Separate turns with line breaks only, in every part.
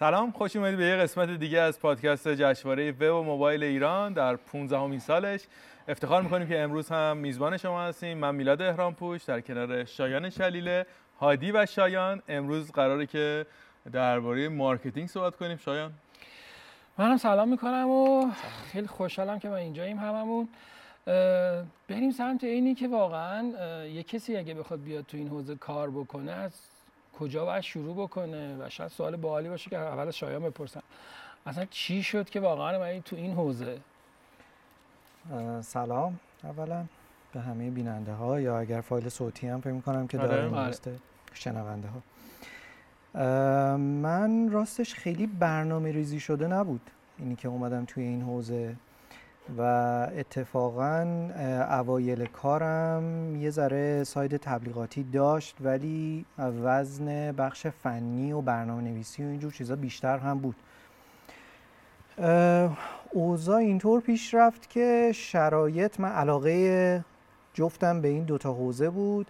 سلام خوش اومدید به یه قسمت دیگه از پادکست جشنواره وب و موبایل ایران در 15 همین سالش. افتخار می‌کنیم که امروز هم میزبان شما هستیم. من میلاد احرام پوش در کنار شایان شلیله هادی و شایان. امروز قراره که درباره marketing صحبت کنیم. شایان.
منم سلام می‌کنم و خیلی خوشحالم که ما اینجاییم هممون. بریم سمت اینی که واقعا یه کسی اگه بخواد بیاد تو این حوزه کار بکنه از کجا باید شروع بکنه و شاید سوال باحالی باشه که اول شایان بپرسم اصلا چی شد که واقعا من تو این حوزه
سلام اولا به همه بیننده ها یا اگر فایل صوتی هم فکر کنم که
آره.
داریم
آره.
شنونده ها من راستش خیلی برنامه ریزی شده نبود اینی که اومدم توی این حوزه و اتفاقا اوایل کارم یه ذره ساید تبلیغاتی داشت ولی وزن بخش فنی و برنامه نویسی و اینجور چیزا بیشتر هم بود. اوضاع اینطور پیش رفت که شرایط من علاقه جفتم به این دوتا حوزه بود.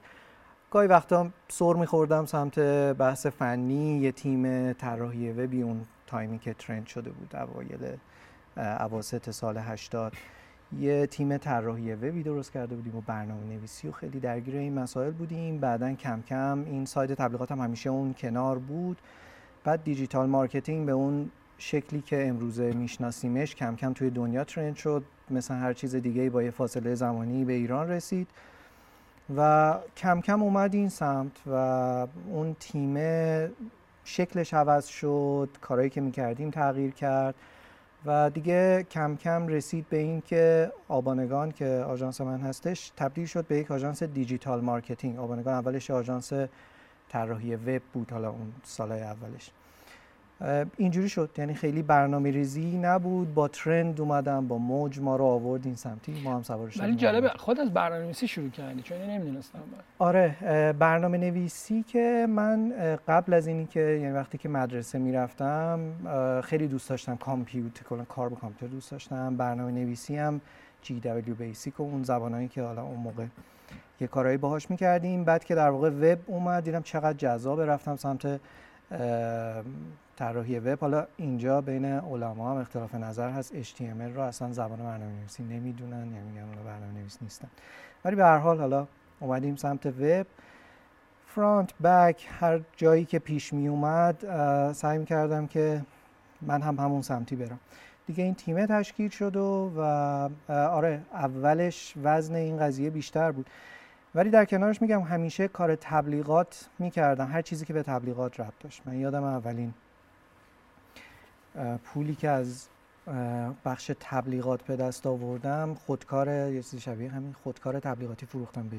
گاهی وقتا سر میخوردم سمت بحث فنی یه تیم طراحی وبی اون تایمی که ترند شده بود اوایل اواسط سال 80 یه تیم طراحی وبی درست کرده بودیم و برنامه نویسی و خیلی درگیر این مسائل بودیم. بعدا کم کم این سایت تبلیغات هم همیشه اون کنار بود. بعد digital marketing به اون شکلی که امروزه میشناسیمش کم کم توی دنیا trend شد. مثل هر چیز دیگه با یه فاصله زمانی به ایران رسید. و کم کم اومد این سمت و اون تیم شکلش عوض شد. کارهایی که می‌کردیم تغییر کرد. و دیگه کم کم رسید به این که آبانگان که آژانس من هستش تبدیل شد به یک آژانس digital marketing. آبانگان اولش آژانس طراحی وب بود حالا اون سالهای اولش. اینجوری شد. یعنی خیلی برنامه ریزی نبود. با ترند اومدم با موج ما رو آورد این سمتی. ما هم سوارش
ولی جالب خود از برنامه نویسی شروع کردی. چون نمی‌دونستم
آره برنامه نویسی که من قبل از اینی که یعنی وقتی که مدرسه می‌رفتم خیلی دوست داشتم کامپیوتر کلا کار با کامپیوتر دوست داشتم. برنامه نویسی هم جی دبلیو بیسیک و اون زبانایی که حالا اون موقع یه کارهایی باهاش می‌کردیم. بعد که در واقع وب اومد دیدم چقدر جذاب رفتم سمت طراحی وب. حالا اینجا بین علما هم اختلاف نظر هست. HTML رو اصلا زبان برنامه نویسی نمی‌دونن یعنی میگن اون برنامه نویس نیستن. ولی به هر حال حالا اومدیم سمت وب. فرانت بک هر جایی که پیش می اومد سعی کردم که من هم همون سمتی برم. دیگه این تیمه تشکیل شد و, و آره اولش وزن این قضیه بیشتر بود. ولی در کنارش میگم همیشه کار تبلیغات می‌کردم هر چیزی که به تبلیغات ربط داشت. من یادم اولین پولی که از بخش تبلیغات به دست آوردم خودکار یه چیزی شبیه همین خودکار تبلیغاتی فروختم به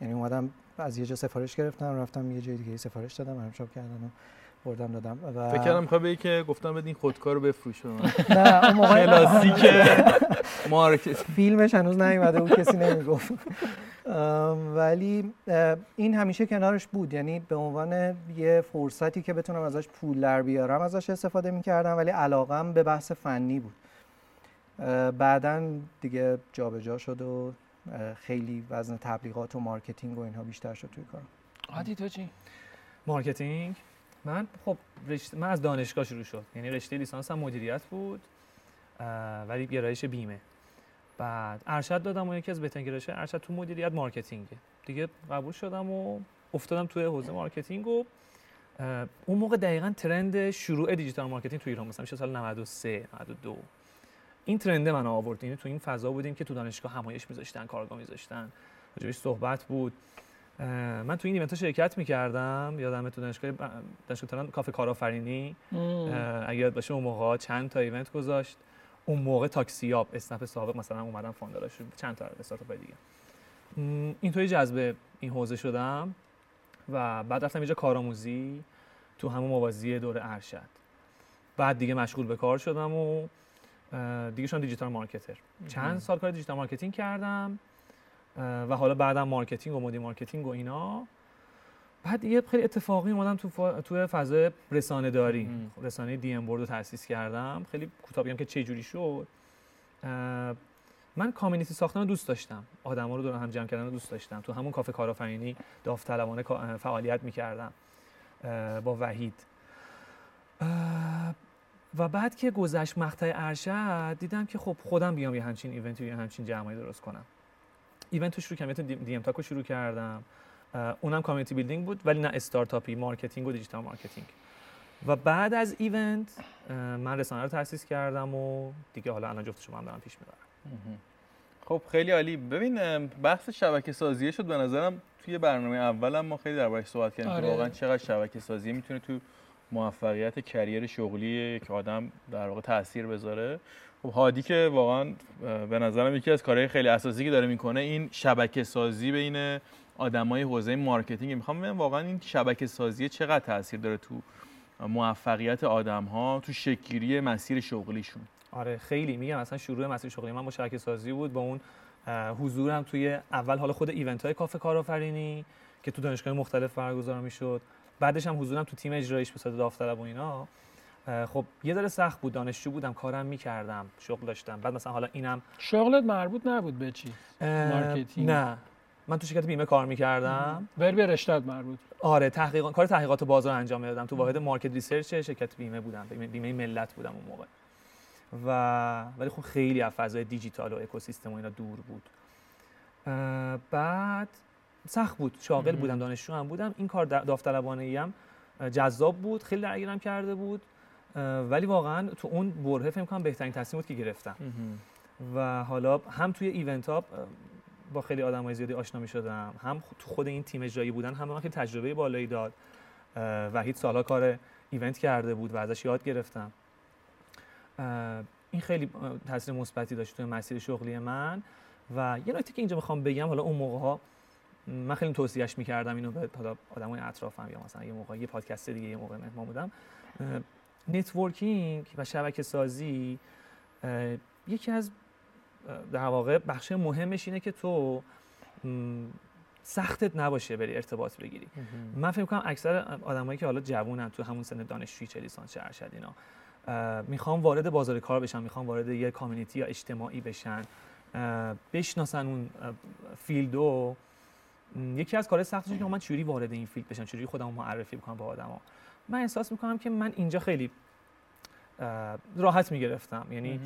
یعنی اومدم از یه جا سفارش گرفتم رفتم یه جای دیگه سفارش دادم انجام کردن و بردم دادم
و فکر کردم می‌خوای که گفتم بدین خودکار رو بفروش.
نه اون موقع
classic market.
فیلمش هنوز نیومده بود کسی نمی‌گفت. ولی این همیشه کنارش بود. یعنی به عنوان یه فرصتی که بتونم ازش پول در بیارم ازش استفاده می‌کردم ولی علاقم به بحث فنی بود. بعدا دیگه جابجا جا شد و خیلی وزن تبلیغات و marketing و اینها بیشتر شد توی کارم
هادی تو چی؟
marketing؟ من خب رشته من از دانشگاه شروع شد. یعنی رشته لیسانس هم مدیریت بود ولی گرایش بیمه. بعد ارشد دادم و یکی از بهترین ارشد تو مدیریت marketing ه. دیگه قبول شدم و افتادم توی حوزه marketing و اون موقع دقیقا trend شروع digital marketing تو ایران مثلا میشه سال 93 92 این trend من آورد. یعنی تو این فضا بودیم که تو دانشگاه همایش میذاشتن کارگاه میذاشتن. راجبش صحبت بود. من تو این event شرکت می‌کردم یادم تو دانشگاه دانشگاه تهران کافه کارآفرینی. اگه یاد باشه اون موقع چند تا event گذاشت. اون موقع تاکسی یاب اسنپ سابق مثلا اومدن fundraise چند تا استارتاپ دیگه. اینطوری جذب این حوزه شدم و بعد رفتم اینجا کارآموزی تو همون موازی دور ارشد. بعد دیگه مشغول به کار شدم و دیگه شدم digital marketer. چند سال کار digital marketing کردم. و حالا بعدم marketing و media marketing و اینا. بعد یه خیلی اتفاقی اومدم تو فا... تو فضای رسانه داری رسانه دی ام بورد رو تاسیس کردم. خیلی کوتاه بگم که چه جوری شد. من community ساختن رو دوست داشتم. آدما رو دور هم جمع کردن رو دوست داشتم. تو همون کافه کارآفرینی داوطلبانه فعالیت می‌کردم. با وحید. و بعد که گذشت مقطع ارشد دیدم که خب خودم بیام یه همچین event یه همچین جمعی درست کنم. event رو شروع کردم event دی ام تاک رو شروع کردم. اونم community building بود ولی نه استارتاپی marketing و digital marketing. و بعد از event من رسانه رو تاسیس کردم و دیگه حالا الان جفتشو من دارم پیش می‌برم
خب خیلی عالی. ببین بحث شبکه سازیه شد به نظرم توی برنامه اولم ما خیلی دربارش صحبت کردیم
آره.
که واقعا چقدر شبکه سازی می‌تونه تو موفقیت career شغلی یک آدم در واقع تاثیر بذاره. خب هادی که واقعا به نظرم یکی از کارهای خیلی اساسی که داره می‌کنه این شبکه سازی بین آدمای حوزه marketing. می‌خوام ببینم واقعا این شبکه سازی چقدر تاثیر داره تو موفقیت آدم ها تو شکلگیری مسیر شغلیشون؟
آره خیلی. میگم اصلا شروع مسیر شغلی من با شبکه سازی بود. با اون حضورم توی اول حالا خود event های کافه کارآفرینی که تو دانشگاه مختلف برگزار می‌شد. بعدش هم حضورم تو تیم اجراییش به داوطلب و اینا. خب یه ذره سخت بود دانشجو بودم کارم می‌کردم شغل داشتم. بعد مثلا حالا اینم
شغلت مربوط نبود به چی؟ marketing.
نه. من تو شرکت بیمه کار می‌کردم.
به رشتت مربوط؟
آره تحقیق کار تحقیقات بازار انجام می‌دادم. تو واحد market research شرکت بیمه بودم بیمه, ملت بودم اون موقع. و ولی خب خیلی از فضای دیجیتال و اکوسیستم و اینا دور بود. بعد سخت بود شاغل. بودم دانشجو هم بودم. این کار دا- داوطلبانه هم اه، جذاب بود خیلی درگیرم کرده بود ولی واقعا تو اون برهه فکر کنم بهترین تصمیم بود که گرفتم. و حالا هم توی ایونت ها با خیلی آدمای زیادی آشنا می شدم هم تو خود این تیم اجرایی بودن هم من خیلی تجربه بالایی داد وحید سالها کار ایونت کرده بود و ازش یاد گرفتم. این خیلی تاثیر مثبتی داشت توی مسیر شغلی من. و یه نکته که اینجا می‌خوام بگم حالا اون موقع ها من خیلی توصیهش می‌کردم اینو به حالا آدمای اطرافم یا مثلا یه موقع یه پادکست دیگه یه موقع مهمان بودم. networking و شبکه سازی یکی از در واقع بخش مهمش اینه که تو سختت نباشه بری ارتباط بگیری. من فکر کنم اکثر آدمایی که حالا جوونن تو همون سن دانشجویی چه لیسانس چه ارشد اینا اه، می‌خوان وارد بازار کار بشن می‌خوان وارد یه community یا اجتماعی بشن بشناسن اون field و. یکی از کارهای سختش که من چجوری وارد این field بشم چجوری خودم معرفی بکنم با آدما. من احساس می‌کنم که من اینجا خیلی راحت می‌گرفتم. یعنی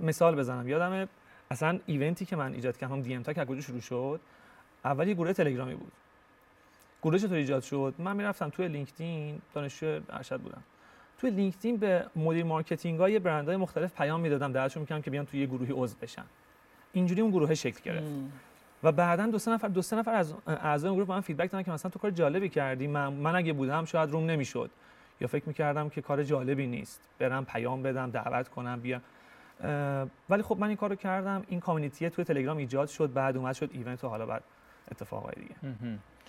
مثال بزنم. یادم اصلا event ی که من ایجاد کردم دی ام تاک کجا شروع شد؟ اول یه گروه تلگرامی بود. گروه چطور ایجاد شد؟ من می‌رفتم توی لینکدین دانشجو ارشد بودم. توی لینکدین به مدیر marketing های برندهای مختلف پیام می‌دادم. دعوتشون می‌کردم که بیان توی یه گروهی عضو بشن. اینجوری اون گروه شکل گرفت. و بعدا دو سه نفر دو سه نفر از اعضای اون گروه به من feedback دادن که مثلا تو کار جالبی کردی من, من اگه بودم شاید روم نمی‌شد. یا فکر می‌کردم که کار جالبی نیست. برم پیام بدم دعوت کنم بیا ولی خب من این کارو کردم. این community توی تلگرام ایجاد شد بعد اومد شد event و حالا بعد اتفاقای دیگه.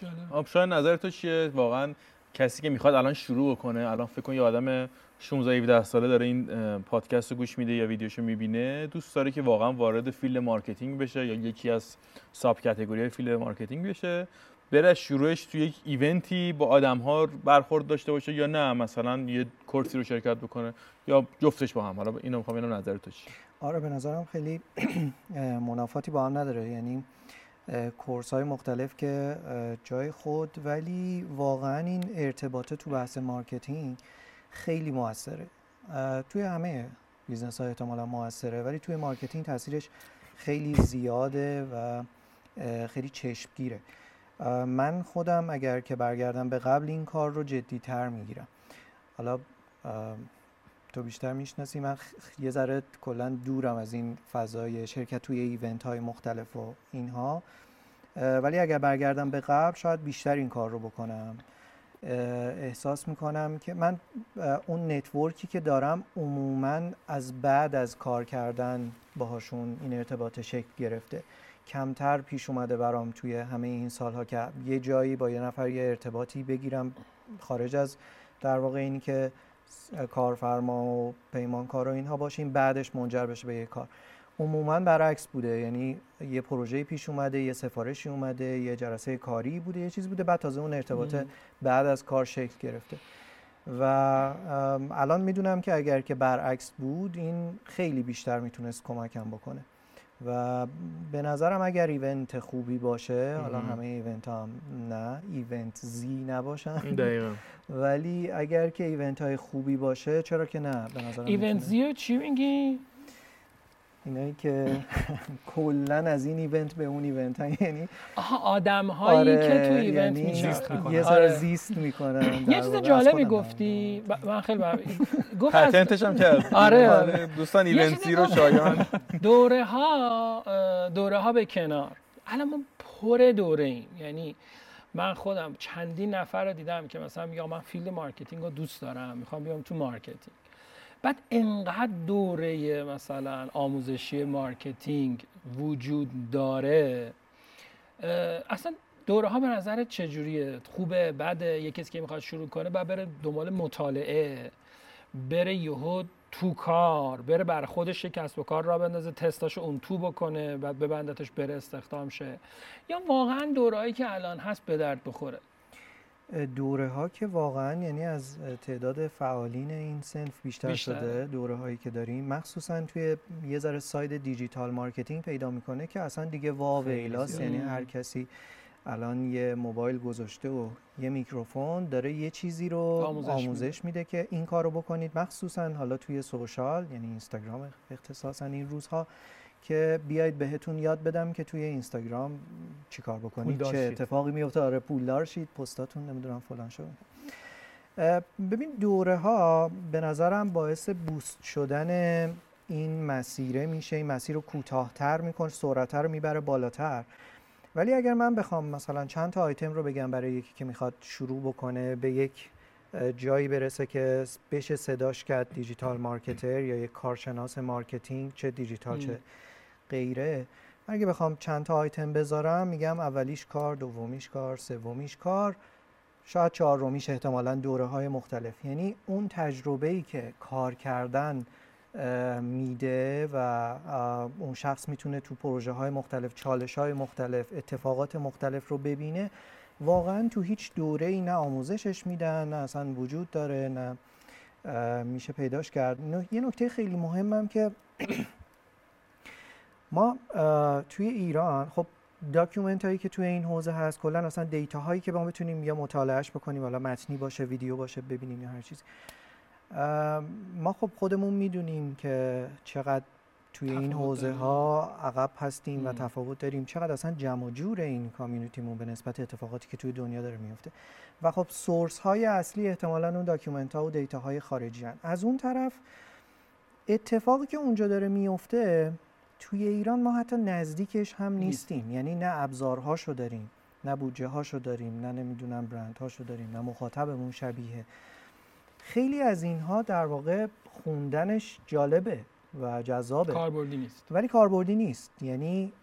جالب.
آب شاید نظر تو چیه؟ واقعا کسی که می‌خواد الان شروع کنه الان فکر کن یه آدم 16 17 ساله داره این پادکست رو گوش میده یا ویدیوشو می‌بینه دوست داره که واقعا وارد field marketing بشه یا یکی از subcategory field marketing بشه. بره شروعش تو یک event ی با آدم ها برخورد داشته باشه یا نه مثلا یه course ی رو شرکت بکنه یا جفتش با هم. حالا اینو می‌خوام ببینم نظر تو چیه؟
آره به نظرم خیلی منافاتی با هم نداره. یعنی course های مختلف که جای خود ولی واقعا این ارتباطه تو بحث marketing خیلی موثره. توی همه business های احتمالا موثره ولی توی marketing تاثیرش خیلی زیاده و خیلی چشمگیره. من خودم اگر که برگردم به قبل این کار رو جدیتر می‌گیرم. حالا تو بیشتر می‌شناسی. من خ- یه ذره کلا دورم از این فضای شرکت توی event های مختلف و اینها. ولی اگر برگردم به قبل شاید بیشتر این کار رو بکنم. احساس می‌کنم که من اون network ی که دارم عموما از بعد از کار کردن باهاشون این ارتباط شکل گرفته. کمتر پیش اومده برام توی همه این سالها که یه جایی با یه نفر یه ارتباطی بگیرم خارج از در واقع اینی که کارفرما و پیمانکار و اینها باشیم بعدش منجر بشه به یه کار. عموما برعکس بوده یعنی یه پروژه پیش اومده یه سفارشی اومده یه جلسه کاری بوده یه چیز بوده بعد تازه اون ارتباط. بعد از کار شکل گرفته. و الان می‌دونم که اگر که برعکس بود این خیلی بیشتر می‌تونست کمکم بکنه. و به نظرم اگر ایونت خوبی باشه حالا. همه ایونت هم نه event زی نباشن
دقیقا
ولی اگر که event های خوبی باشه چرا که نه به نظرم
event.
زی
رو چی میگی؟
اینایی که کلا از این event به اون event ها یعنی
آها آدم هایی که تو event
یعنی
میچرخن
یه ذره زیست می‌کنن.
یه چیز جالبی گفتی. ب- من خیلی. گفت patent
ش هم کرد.
آره.
دوستان
یه
event
چیزی
زی رو. شایان.
دوره ها دوره ها به کنار. الان ما پر دوره ایم. یعنی من خودم چندین نفر رو دیدم که مثلا میگم من field marketing رو دوست دارم. می‌خوام بیام تو marketing. بعد انقدر دوره مثلا آموزشی marketing وجود داره اصلا دوره ها به نظر چجوریه؟ خوبه بده؟ یه کسی که می‌خواد شروع کنه بعد بره دنبال مطالعه بره یهو تو کار بره بر خودش کسب و کار را بندازه تستاشو اون تو بکنه بعد ببندتش بره استخدام شه. یا واقعا دوره‌هایی که الان هست به درد بخوره.
دوره ها که واقعا یعنی از تعداد فعالین این صنف بیشتر,
بیشتره.
شده دوره هایی که داریم مخصوصا توی یه ذره side digital marketing پیدا می‌کنه که اصلا دیگه وا
خیلی
ویلاس
زیاده.
یعنی هر کسی الان یه موبایل گذاشته و یه میکروفون داره یه چیزی رو
آموزش
آموزش, میده. که این کار رو بکنید مخصوصا حالا توی social یعنی اینستاگرام اختصاصا این روزها که بیاید بهتون یاد بدم که توی اینستاگرام چیکار بکنید چه. اتفاقی میفته آره پولدار شید. پستاتون نمی‌دونم فلان شد. ببین دوره ها به نظرم باعث boost شدن این مسیره میشه. این مسیر رو کوتاهتر می‌کنه سرعت رو می‌بره بالاتر. ولی اگر من بخوام مثلا چند تا آیتم رو بگم برای یکی که می‌خواد شروع بکنه به یک جایی برسه که بشه صداش کرد digital marketer یا یک کارشناس marketing چه دیجیتال چه. غیره. اگه بخوام چند تا آیتم بذارم میگم اولیش کار دومیش کار سومیش کار. شاید چهارمیش احتمالا دوره های مختلف. یعنی اون تجربه ای که کار کردن میده و اون شخص می‌تونه تو پروژه های مختلف چالش های مختلف اتفاقات مختلف رو ببینه واقعا تو هیچ دوره ای نه آموزشش میدن نه اصلا وجود داره نه میشه پیداش کرد. یه نکته خیلی مهمم که ما توی ایران خب document هایی که توی این حوزه هست کلا اصلا data هایی که ما بتونیم یا مطالعهش بکنیم حالا متنی باشه ویدیو باشه ببینیم یا هر چیز اه، ما خب خودمون می‌دونیم که چقدر توی این حوزه
داریم.
ها عقب هستیم و
مم.
تفاوت داریم چقدر اصلا جمع و جور این community مون به نسبت اتفاقاتی که توی دنیا داره میفته و خب source های اصلی احتمالا اون document ها و data های خارجی هن. از اون طرف اتفاقی که اونجا داره میفته توی ایران ما حتی نزدیکش هم نیستیم. یعنی نه ابزارهاشو داریم نه بودجه هاشو داریم نه نمی‌دونم برند هاشو داریم نه مخاطبمون شبیه. خیلی از اینها در واقع خوندنش جالبه و جذابه.
کاربردی نیست.
ولی کاربردی نیست. یعنی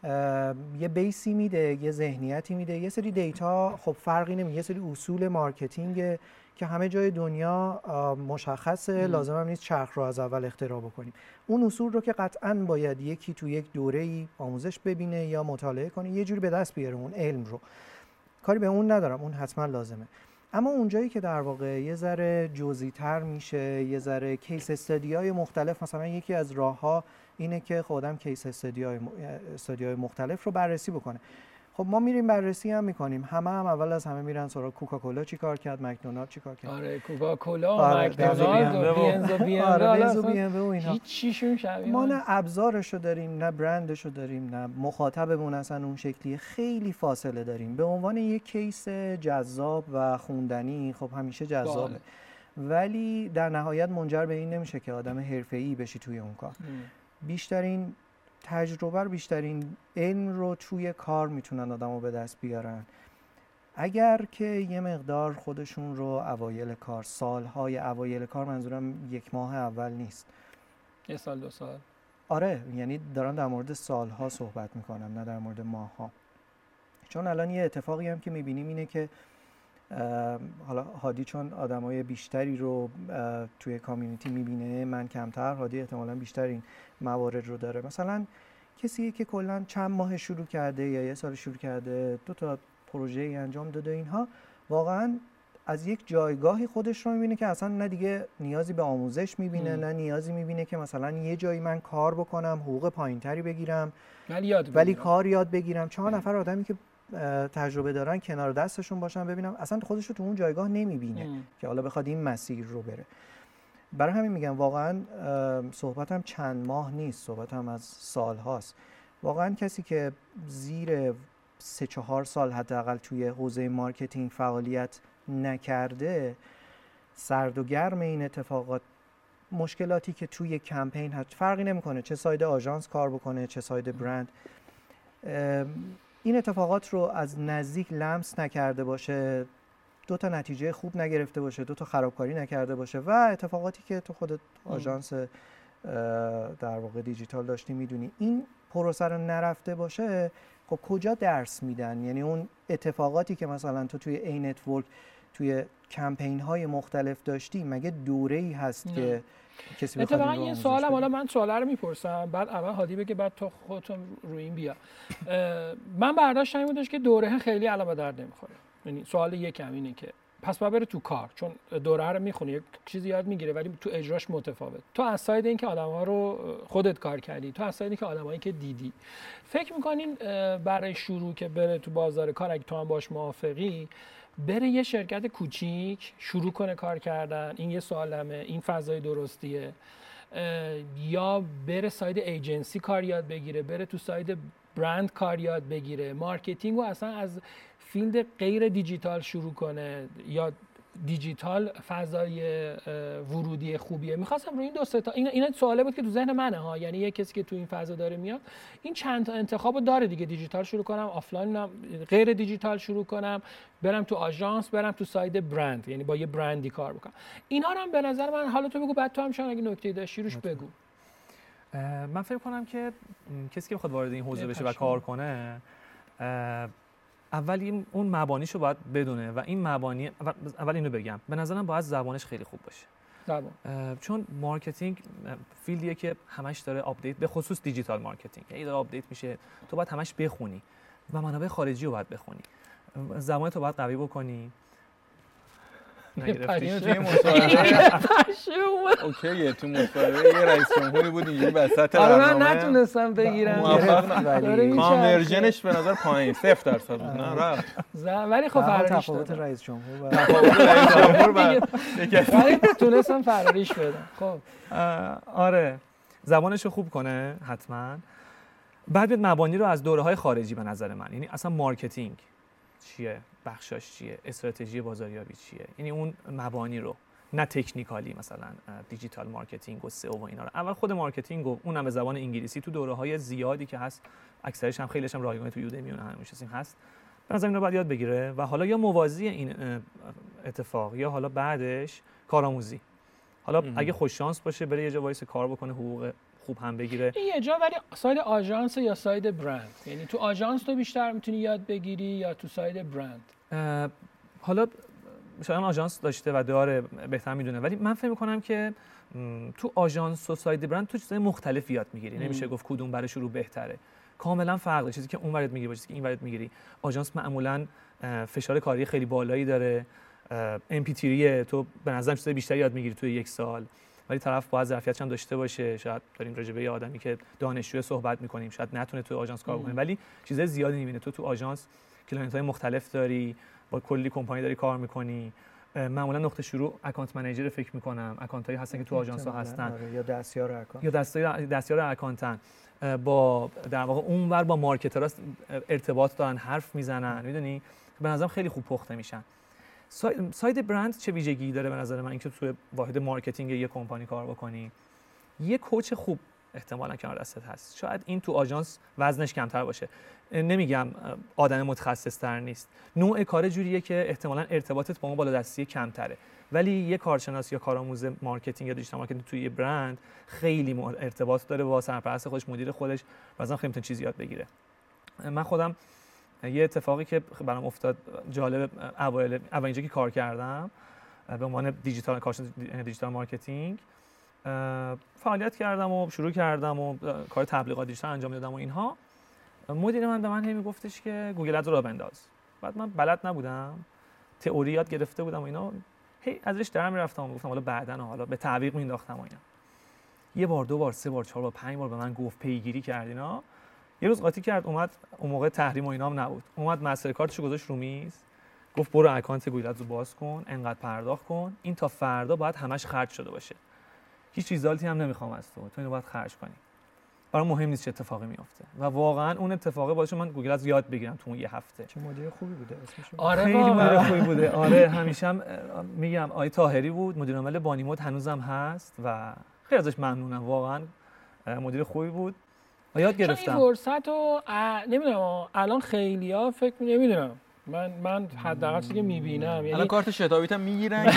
یه base ی میده یه ذهنیتی میده یه سری data خب فرقی نمیده یه سری اصول marketing که همه جای دنیا مشخصه. لازم هم نیست چرخ رو از اول اختراع بکنیم. اون اصول رو که قطعا باید یکی تو یک دوره ای آموزش ببینه یا مطالعه کنه یه جوری به دست بیاره اون علم رو. کاری به اون ندارم اون حتما لازمه. اما اونجایی که در واقع یه ذره جزئی تر میشه یه ذره case study های مختلف مثلا یکی از راه ها اینه که خودم case study های مختلف رو بررسی بکنه خب ما میریم بررسی هم می‌کنیم. همه هم اول از همه میرن سراغ کوکاکولا چیکار کرد مکدونالد چیکار کرد؟
آره کوکاکولا
آره،
مکدونالد و
بنز و.
بی ام
و آره و اینها
هیچ
ما نه ابزارشو داریم نه برندشو داریم نه مخاطبمون اصلا اون شکلیه. خیلی فاصله داریم. به عنوان یک case جذاب و خوندنی خب همیشه جذابه
باحاله.
ولی در نهایت منجر به این نمیشه که آدم حرفه‌ای بشی توی اون کار. بیشترین تجربه رو بیشترین علم رو توی کار می‌تونن آدم رو به دست بیارن. اگر که یه مقدار خودشون رو اوایل کار سالهای اوایل کار منظورم یک ماه اول نیست.
یه سال دو سال.
آره یعنی دارم در مورد سالها صحبت می‌کنم نه در مورد ماهها. چون الان یه اتفاقی هم که می‌بینیم اینه که حالا هادی چون آدمای بیشتری رو توی کامیونیتی می‌بینه من کمتر هادی احتمالا بیشتر این موارد رو داره مثلا کسی که کلا چند ماه شروع کرده یا یه سال شروع کرده دو تا پروژه ای انجام داده اینها واقعا از یک جایگاهی خودش رو می‌بینه که اصلا نه دیگه نیازی به آموزش می‌بینه. نه نیازی می‌بینه که مثلا یه جایی من کار بکنم حقوق پایینتری بگیرم
ولی یاد
ولی
بگیرم.
کار یاد بگیرم چهار نفر آدمی که تجربه دارن کنار دستشون باشن ببینم اصلا خودش رو تو اون جایگاه نمی‌بینه
م.
که حالا بخواد این مسیر رو بره. برای همین میگم واقعا صحبتم چند ماه نیست. صحبتم از سال هاست. واقعا کسی که زیر سه چهار سال حداقل توی حوزه marketing فعالیت نکرده سرد و گرم این اتفاقات مشکلاتی که توی کمپین هست فرقی نمی‌کنه چه side آژانس کار بکنه چه side brand. ام، این اتفاقات رو از نزدیک لمس نکرده باشه دو تا نتیجه خوب نگرفته باشه دو تا خرابکاری نکرده باشه و اتفاقاتی که تو خودت آژانس در واقع دیجیتال داشتی می‌دونی. این پروسه رو نرفته باشه خب کجا درس میدن؟ یعنی اون اتفاقاتی که مثلا تو توی ad network توی کمپین های مختلف داشتی مگه دوره ای هست
نه.
که کسی
اتفاقا یه سوالم؟ حالا من سواله رو می‌پرسم. بعد اول هادی بگه بعد تو خودتون روی این بیا. من برداشتم این بودش که دوره خیلی الان به درد نمی‌خوره. یعنی سوال یکم اینه که پس باید بره تو کار چون دوره رو می‌خونی. یک چیزی یاد می‌گیره ولی تو اجراش متفاوت. تو از ساید اینکه آدم ها رو خودت کار کردی تو از ساید اینکه آدمایی که دیدی. فکر می‌کنین برای شروع که بره تو بازار کار اگه تو هم باش موافقی بره یه شرکت کوچیک شروع کنه کار کردن. این یه سوالمه. این فضای درستیه. یا بره side agency کار یاد بگیره بره تو side brand کار یاد بگیره. marketing رو اصلا از field غیر دیجیتال شروع کنه یا دیجیتال فضای ورودی خوبیه. می‌خواستم روی این دو تا این این سواله بود که تو ذهن منه ها. یعنی یه کسی که تو این فضا داره میاد این چند تا انتخاب رو داره دیگه. دیجیتال شروع کنم آفلاین غیر دیجیتال شروع کنم برم تو آژانس برم تو side brand یعنی با یه برندی کار بکنم. اینا رو هم به نظر من حالا تو بگو بعد تو هم شاید اگه نکته داشتی روش بگو.
من فکر کنم که کسی که بخواد وارد این حوزه بشه و. کار کنه اول این- اون مبانیشو باید بدونه و این مبانی اول- اینو بگم. به نظرم باید زبانش خیلی خوب باشه.
زبان.
چون marketing field یه که همش داره update به خصوص digital marketing. یعنی داره update میشه. تو باید همش بخونی و منابع خارجی رو باید بخونی. زبان تو باید قوی بکنی. نگرفتی؟
پرینه
توی مصاحبه. اوکیه تو مصاحبه یه رئیس جمهوری بود اینجوری وسط
آره من
برنامه.
نتونستم بگیرم.
کانورژنش به نظر پایین صفر درصد بود نه؟ رفت.
ز- ولی خب فراریش
تفاوت رئیس جمهور و
تفاوت رئیس جمهور
ولی تونستم فراریش بدم. خب.
آره. زبانش رو خوب کنه حتما. بعد مبانی رو از دوره های خارجی به نظر من. یعنی اصلا marketing چیه؟ بخشاش چیه؟ استراتژی بازاریابی چیه؟ یعنی اون مبانی رو نه technical ی مثلا digital marketing و SEO و اینا رو. اول خود marketing و اونم به زبان انگلیسی تو دوره های زیادی که هست اکثرش هم خیلیش هم رایگان تو یودمی اون هم می‌شناسیم هست. نظر این رو باید یاد بگیره. و حالا یا موازی این اتفاق یا حالا بعدش کارآموزی. حالا
مهم.
اگه خوش شانس باشه بره یه جا وایس کار بکنه حقوق خوب هم بگیره.
این یه جا ولی side آژانس یا side brand؟ یعنی تو آژانس تو بیشتر می‌تونی یاد بگیری یا تو side
brand؟ حالا side آژانس داشته و داره بهتر می‌دونه ولی من فکر می‌کنم که تو آژانس و side brand تو چیزای مختلف یاد می‌گیری. نمیشه. گفت کدوم برای شروع بهتره. کاملا فرقه. چیزی که اون ور یاد می‌گیری با چیزی که این ور یاد می‌گیری. آژانس معمولا فشار کاری خیلی بالایی داره. ام پی تو به نظرم چیزای بیشتری یاد می‌گیری توی یک سال. ولی طرف باید ظرفیتش هم داشته باشه. شاید داریم راجع به آدمی که دانشجو صحبت می‌کنیم. شاید نتونه تو آژانس کار
مم.
بکنه. ولی چیزای زیادی می‌بینه. تو تو آژانس client های مختلف داری با کلی کمپانی داری کار می‌کنی. معمولا نقطه شروع account manager فکر می‌کنم. account هایی هستن که تو آژانس ها هستن.
آره، یا دستیار account.
یا دستیار دستیار اکانتن. با در واقع اونور با marketer ها ارتباط دارن حرف می‌زنن می‌دونی؟ به نظرم خیلی خوب پخته میشن. سای- side برند چه ویژگی داره به نظر من؟ اینکه تو واحد marketing یه کمپانی کار بکنی. یه coach خوب احتمالا کنار دستت هست. شاید این تو آژانس وزنش کمتر باشه. نمیگم آدم متخصص تر نیست. نوع کار جوریه که احتمالا ارتباطت با اون بالادستی کمتره. ولی یه کارشناس یا کارآموز marketing یا digital marketing توی یه برند خیلی ارتباط داره با سرپرست خودش مدیر خودش مثلا خیلی چیزی یاد بگیره. من خودم یه اتفاقی که برام افتاد جالب اوایل اولین جایی که کار کردم به عنوان دیجیتال کارشناس digital marketing فعالیت کردم و شروع کردم و کار تبلیغات دیجیتال انجام دادم و اینها. مدیر من به من هی میگفتش که Google Ads رو بنداز. بعد من بلد نبودم. تئوری یاد گرفته بودم و اینا. هی ازش در می‌رفتم و گفتم حالا بعدا حالا به تعویق مینداختم و اینا. یه بار دو بار سه بار چهار بار پنج بار به من گفت پیگیری کرد اینا. یه روز قاطی کرد اومد اون موقع تحریم و اینام نبود. اومد مستر کارتشو گذاشت رو میز. گفت برو account گوگلت رو باز کن انقدر پرداخت کن. این تا فردا باید همش خرج شده باشه. هیچ result ی هم نمی‌خوام از تو. تو اینو باید خرج کنی. برای مهم نیست چه اتفاقی میفته و واقعا اون اتفاقه باعث شد من Google Ads یاد بگیرم تو اون یه هفته.
چه مدیر خوبی بوده اسمش رو؟
آره
خیلی. مدیر خوبی بوده. آره همیشه هم میگم آقای طاهری بود مدیر عامل بانیمود هنوزم هست و خیلی ازش ممنونم. واقعا مدیر خوبی بود. و یاد
چون این
گرفتم.
فرصت رو نمی‌دونم الان خیلی ها فکر نمی‌دونم. من من حداقل چیزی که می‌بینم
الان
یعنی
کارت شتابیت هم می‌گیرن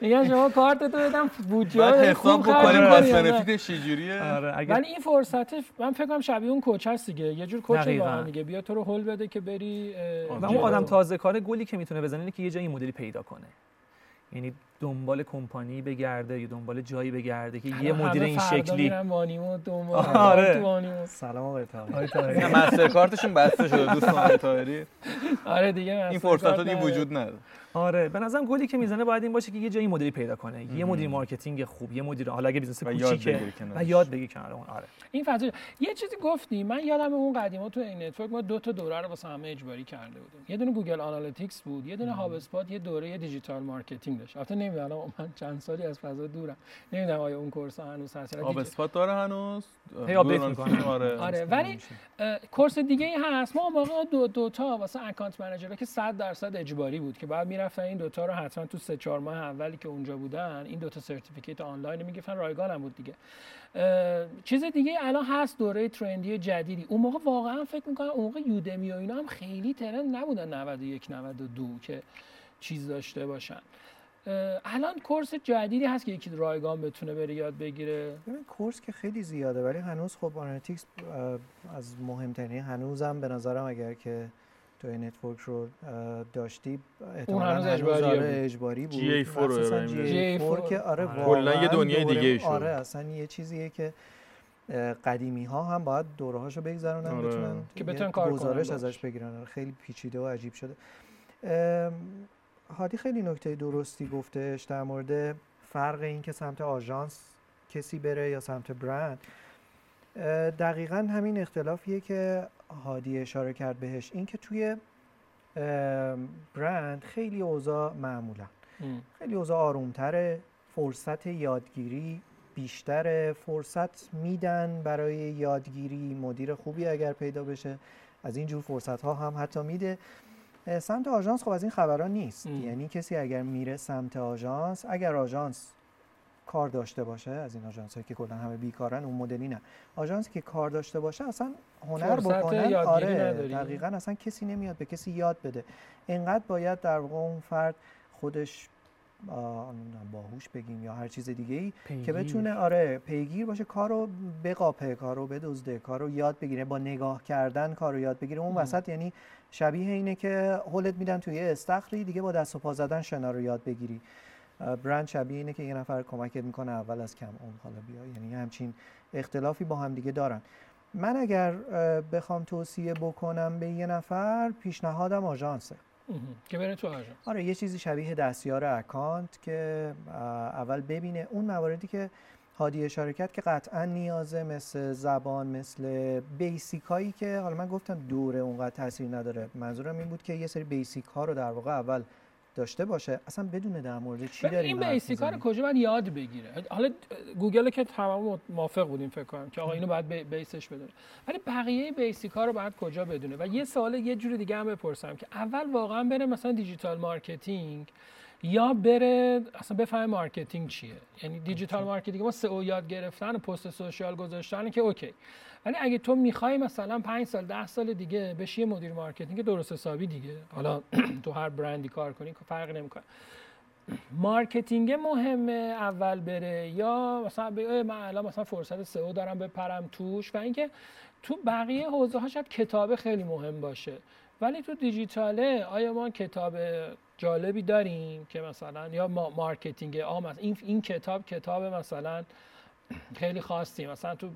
میگن شما کارت تو بدم بودجه
حساب بکنیم
کنی
کاست. بنفیتش چجوریه
آره
ولی این فرصت من فکر کنم شبیه اون کوچ هست دیگه یه جور کوچ. واقعا دیگه بیا تو رو هول بده که بری
و
اون. آدم تازه کار گلی که می‌تونه بزنه اینه که یه جایی مدلی پیدا کنه یعنی دنبال کمپانی بگرده یا دنبال جایی بگرده که یه
الان
مدیر این شکلی
وانیمو دنبال
آره.
وانیمو.
سلام آقای طاهری
مستر کارتشون بسته شده دوستان آقای طاهری
آره دیگه
این فرصت دیگه. وجود نداره
آره به نظرم گلی که می‌زنه باید این باشه که یه جایی مدلی پیدا کنه. یه
مهم.
مدیر مارکتینگ خوب یه مدیر حالا اگه بیزنس
و یاد
کوچیکه. و یاد بگی کنار اون آره.
این فضا یه چیزی گفتی من یادم اون قدیما تو این network ما دو تا دوره رو واسه همه اجباری کرده بودیم. یه دونه Google Analytics بود یه دونه HubSpot یه دوره digital marketing داشت. البته نمی‌دونم الان من چند سالی از فضا دورم. نمی‌دونم آیا اون course ها هنوز هست دیجی-
HubSpot داره هنوز؟
هی
update
می‌کنه.
آره.
آره ولی course دیگه ای هست. ما اون موقع دو دو تا واسه account manager ها که 100 درصد اجباری بود که بعد می‌رفتن این دوتا رو حتما تو سه چهار ماه اولی که اونجا بودن این دوتا certificate آنلاین می‌گفتن رایگان هم بود دیگه. چیز دیگه الان هست دوره trend ی جدیدی. اون موقع واقعا فکر می‌کنم اون موقع Udemy و اینا هم خیلی trend نبودن 91 92 که چیز داشته باشن. الان course جدیدی هست که یکی رایگان بتونه بره یاد بگیره.
ببین course که خیلی زیاده ولی هنوز خب Analytics از مهمترین هنوزم به نظرم اگر که تو این network رو داشتی احتمالاً
هنوز اجباریه
آره
بود.
اجباری بود
GA4 رو
مخصوصاً
ارائه می‌ده.
GA4 که آره
آره.
کلاً یه دنیای دیگه‌ای شد.
آره اصلا یه چیزیه که قدیمی ها هم باید دوره هاشو بگذرونن
آره.
بتونن
که بتونن کار کنن
گزارش. ازش بگیرن آره، خیلی پیچیده و عجیب شده هادی خیلی نکته درستی گفتش در مورد فرق این که سمت آژانس کسی بره یا سمت برند دقیقا همین اختلافیه که هادی اشاره کرد بهش این که توی برند خیلی اوضاع معمولا. خیلی اوضاع آرومتره فرصت یادگیری بیشتر فرصت میدن برای یادگیری مدیر خوبی اگر پیدا بشه. از این جور فرصت ها هم حتی میده. سمت آژانس خب از این خبرها نیست.
ام.
یعنی کسی اگر میره سمت آژانس اگر آژانس کار داشته باشه از این آژانس که کلا همه بیکارن اون مدلی نه آژانس که کار داشته باشه اصلا هنر بکنن آره
نداری.
دقیقا اصلا کسی نمیاد به کسی یاد بده انقدر باید در واقع اون فرد خودش باهوش بگیم یا هر چیز دیگه ای که. بتونه آره پیگیر باشه کارو بقاپه کارو بدزده کارو یاد بگیره با نگاه کردن کارو یاد بگیره اون
ام.
وسط یعنی شبیه اینه که هولت میدن توی استخری دیگه با دست و پا زدن شنا رو یاد بگیری برند شبیه اینه که یه نفر کمکت می‌کنه اول از کم اون حالا بیا یعنی همچین اختلافی با هم دیگه دارن. من اگر بخوام توصیه بکنم به یه نفر پیشنهادم آژانسه.
که بره تو آژانس.
آره یه چیزی شبیه دستیار اکانت که اول ببینه. اون مواردی که هادی اشاره کرد که قطعا نیازه مثل زبان مثل بیسیک هایی که حالا من گفتم دوره اونقدر تاثیر نداره. منظورم این بود که یه سری بیسیک ها رو در واقع اول داشته باشه اصلا بدونه در مورد چی داریم
این
حرف
بیسیکا رو. کجا باید یاد بگیره؟ حالا گوگل که تمام موافق بودیم فکر کنم که آقا اینو باید بی- base ش بدونه ولی بقیه basic ا رو باید کجا بدونه؟ و یه سوال یه جوری دیگه هم بپرسم که اول واقعا بره مثلا digital marketing یا بره اصلا بفهمه marketing چیه. یعنی digital marketing ما سئو یاد گرفتن و پست social گذاشتن که اوکی. ولی اگه تو می‌خوای مثلا 5 سال 10 سال دیگه بشی مدیر marketing درست حسابی دیگه. حالا تو هر برندی کار کنی که فرق نمی‌کنه. marketing مهمه اول بره یا مثلا بگه من الان مثلا فرصت سئو دارم بپرم توش. و اینکه تو بقیه حوزه ها شاید کتابه خیلی مهم باشه. ولی تو دیجیتاله آیا ما کتاب جالبی داریم که مثلا یا ما marketing آ مثلا این این کتاب کتاب مثلا خیلی خاصی. مثلا تو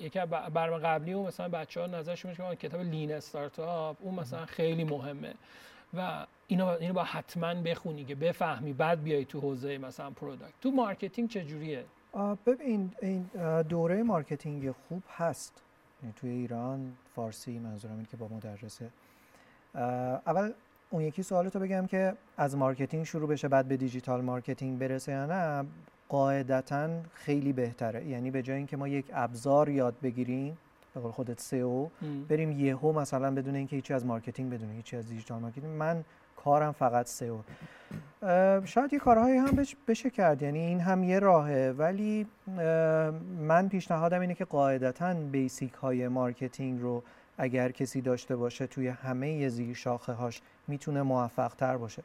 یکی برنامه قبلی اون مثلا بچه ها نظرشون میشه کتاب Lean Startup. اون مثلا خیلی مهمه. و اینو اینو با حتما بخونی که بفهمی بعد بیای تو حوزه مثلا product تو marketing چجوریه؟
آه، ببین این دوره marketing خوب هست. یعنی توی ایران فارسی منظورم اینه که با مدرسه. اول اون یکی سوالتو بگم که از marketing شروع بشه بعد به digital marketing برسه یا نه قاعدتا خیلی بهتره. یعنی به جای اینکه ما یک ابزار یاد بگیریم به قول خودت سئو بریم یهو مثلا بدون اینکه هیچی از marketing بدونیم هیچی از digital marketing. من کارم فقط سئو. شاید یه کارهایی هم بش- بشه کرد. یعنی این هم یه راهه. ولی من پیشنهادم اینه که قاعدتا basic های marketing رو اگر کسی داشته باشه توی همه زیر شاخه هاش می‌تونه موفق تر باشه.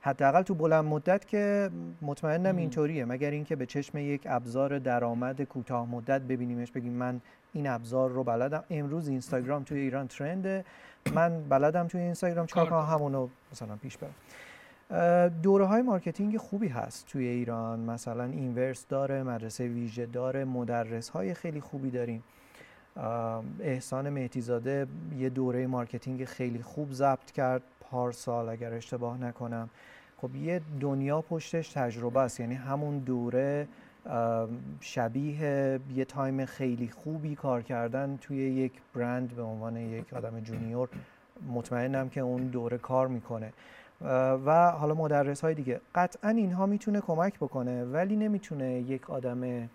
حداقل تو بلند مدت که مطمئنم. اینطوریه. مگر اینکه به چشم یک ابزار درآمد کوتاه مدت ببینیمش بگیم من این ابزار رو بلدم. امروز اینستاگرام توی ایران trend ه. من بلدم توی اینستاگرام کنم؟ همونو مثلا پیش برم. دوره های marketing خوبی هست توی ایران. مثلا اینورس داره مدرسه ویژه داره مدرس های خیلی خوبی داریم. احسان مهدیزاده یه دوره marketing خیلی خوب ضبط کرد. پارسال اگر اشتباه نکنم. خب یه دنیا پشتش تجربه است. یعنی همون دوره شبیه یه time خیلی خوبی کار کردن توی یک برند به عنوان یک آدم junior. مطمئنم که اون دوره کار می‌کنه. و حالا مدرس های دیگه. قطعا اینها می‌تونه کمک بکنه ولی نمی‌تونه یک آدم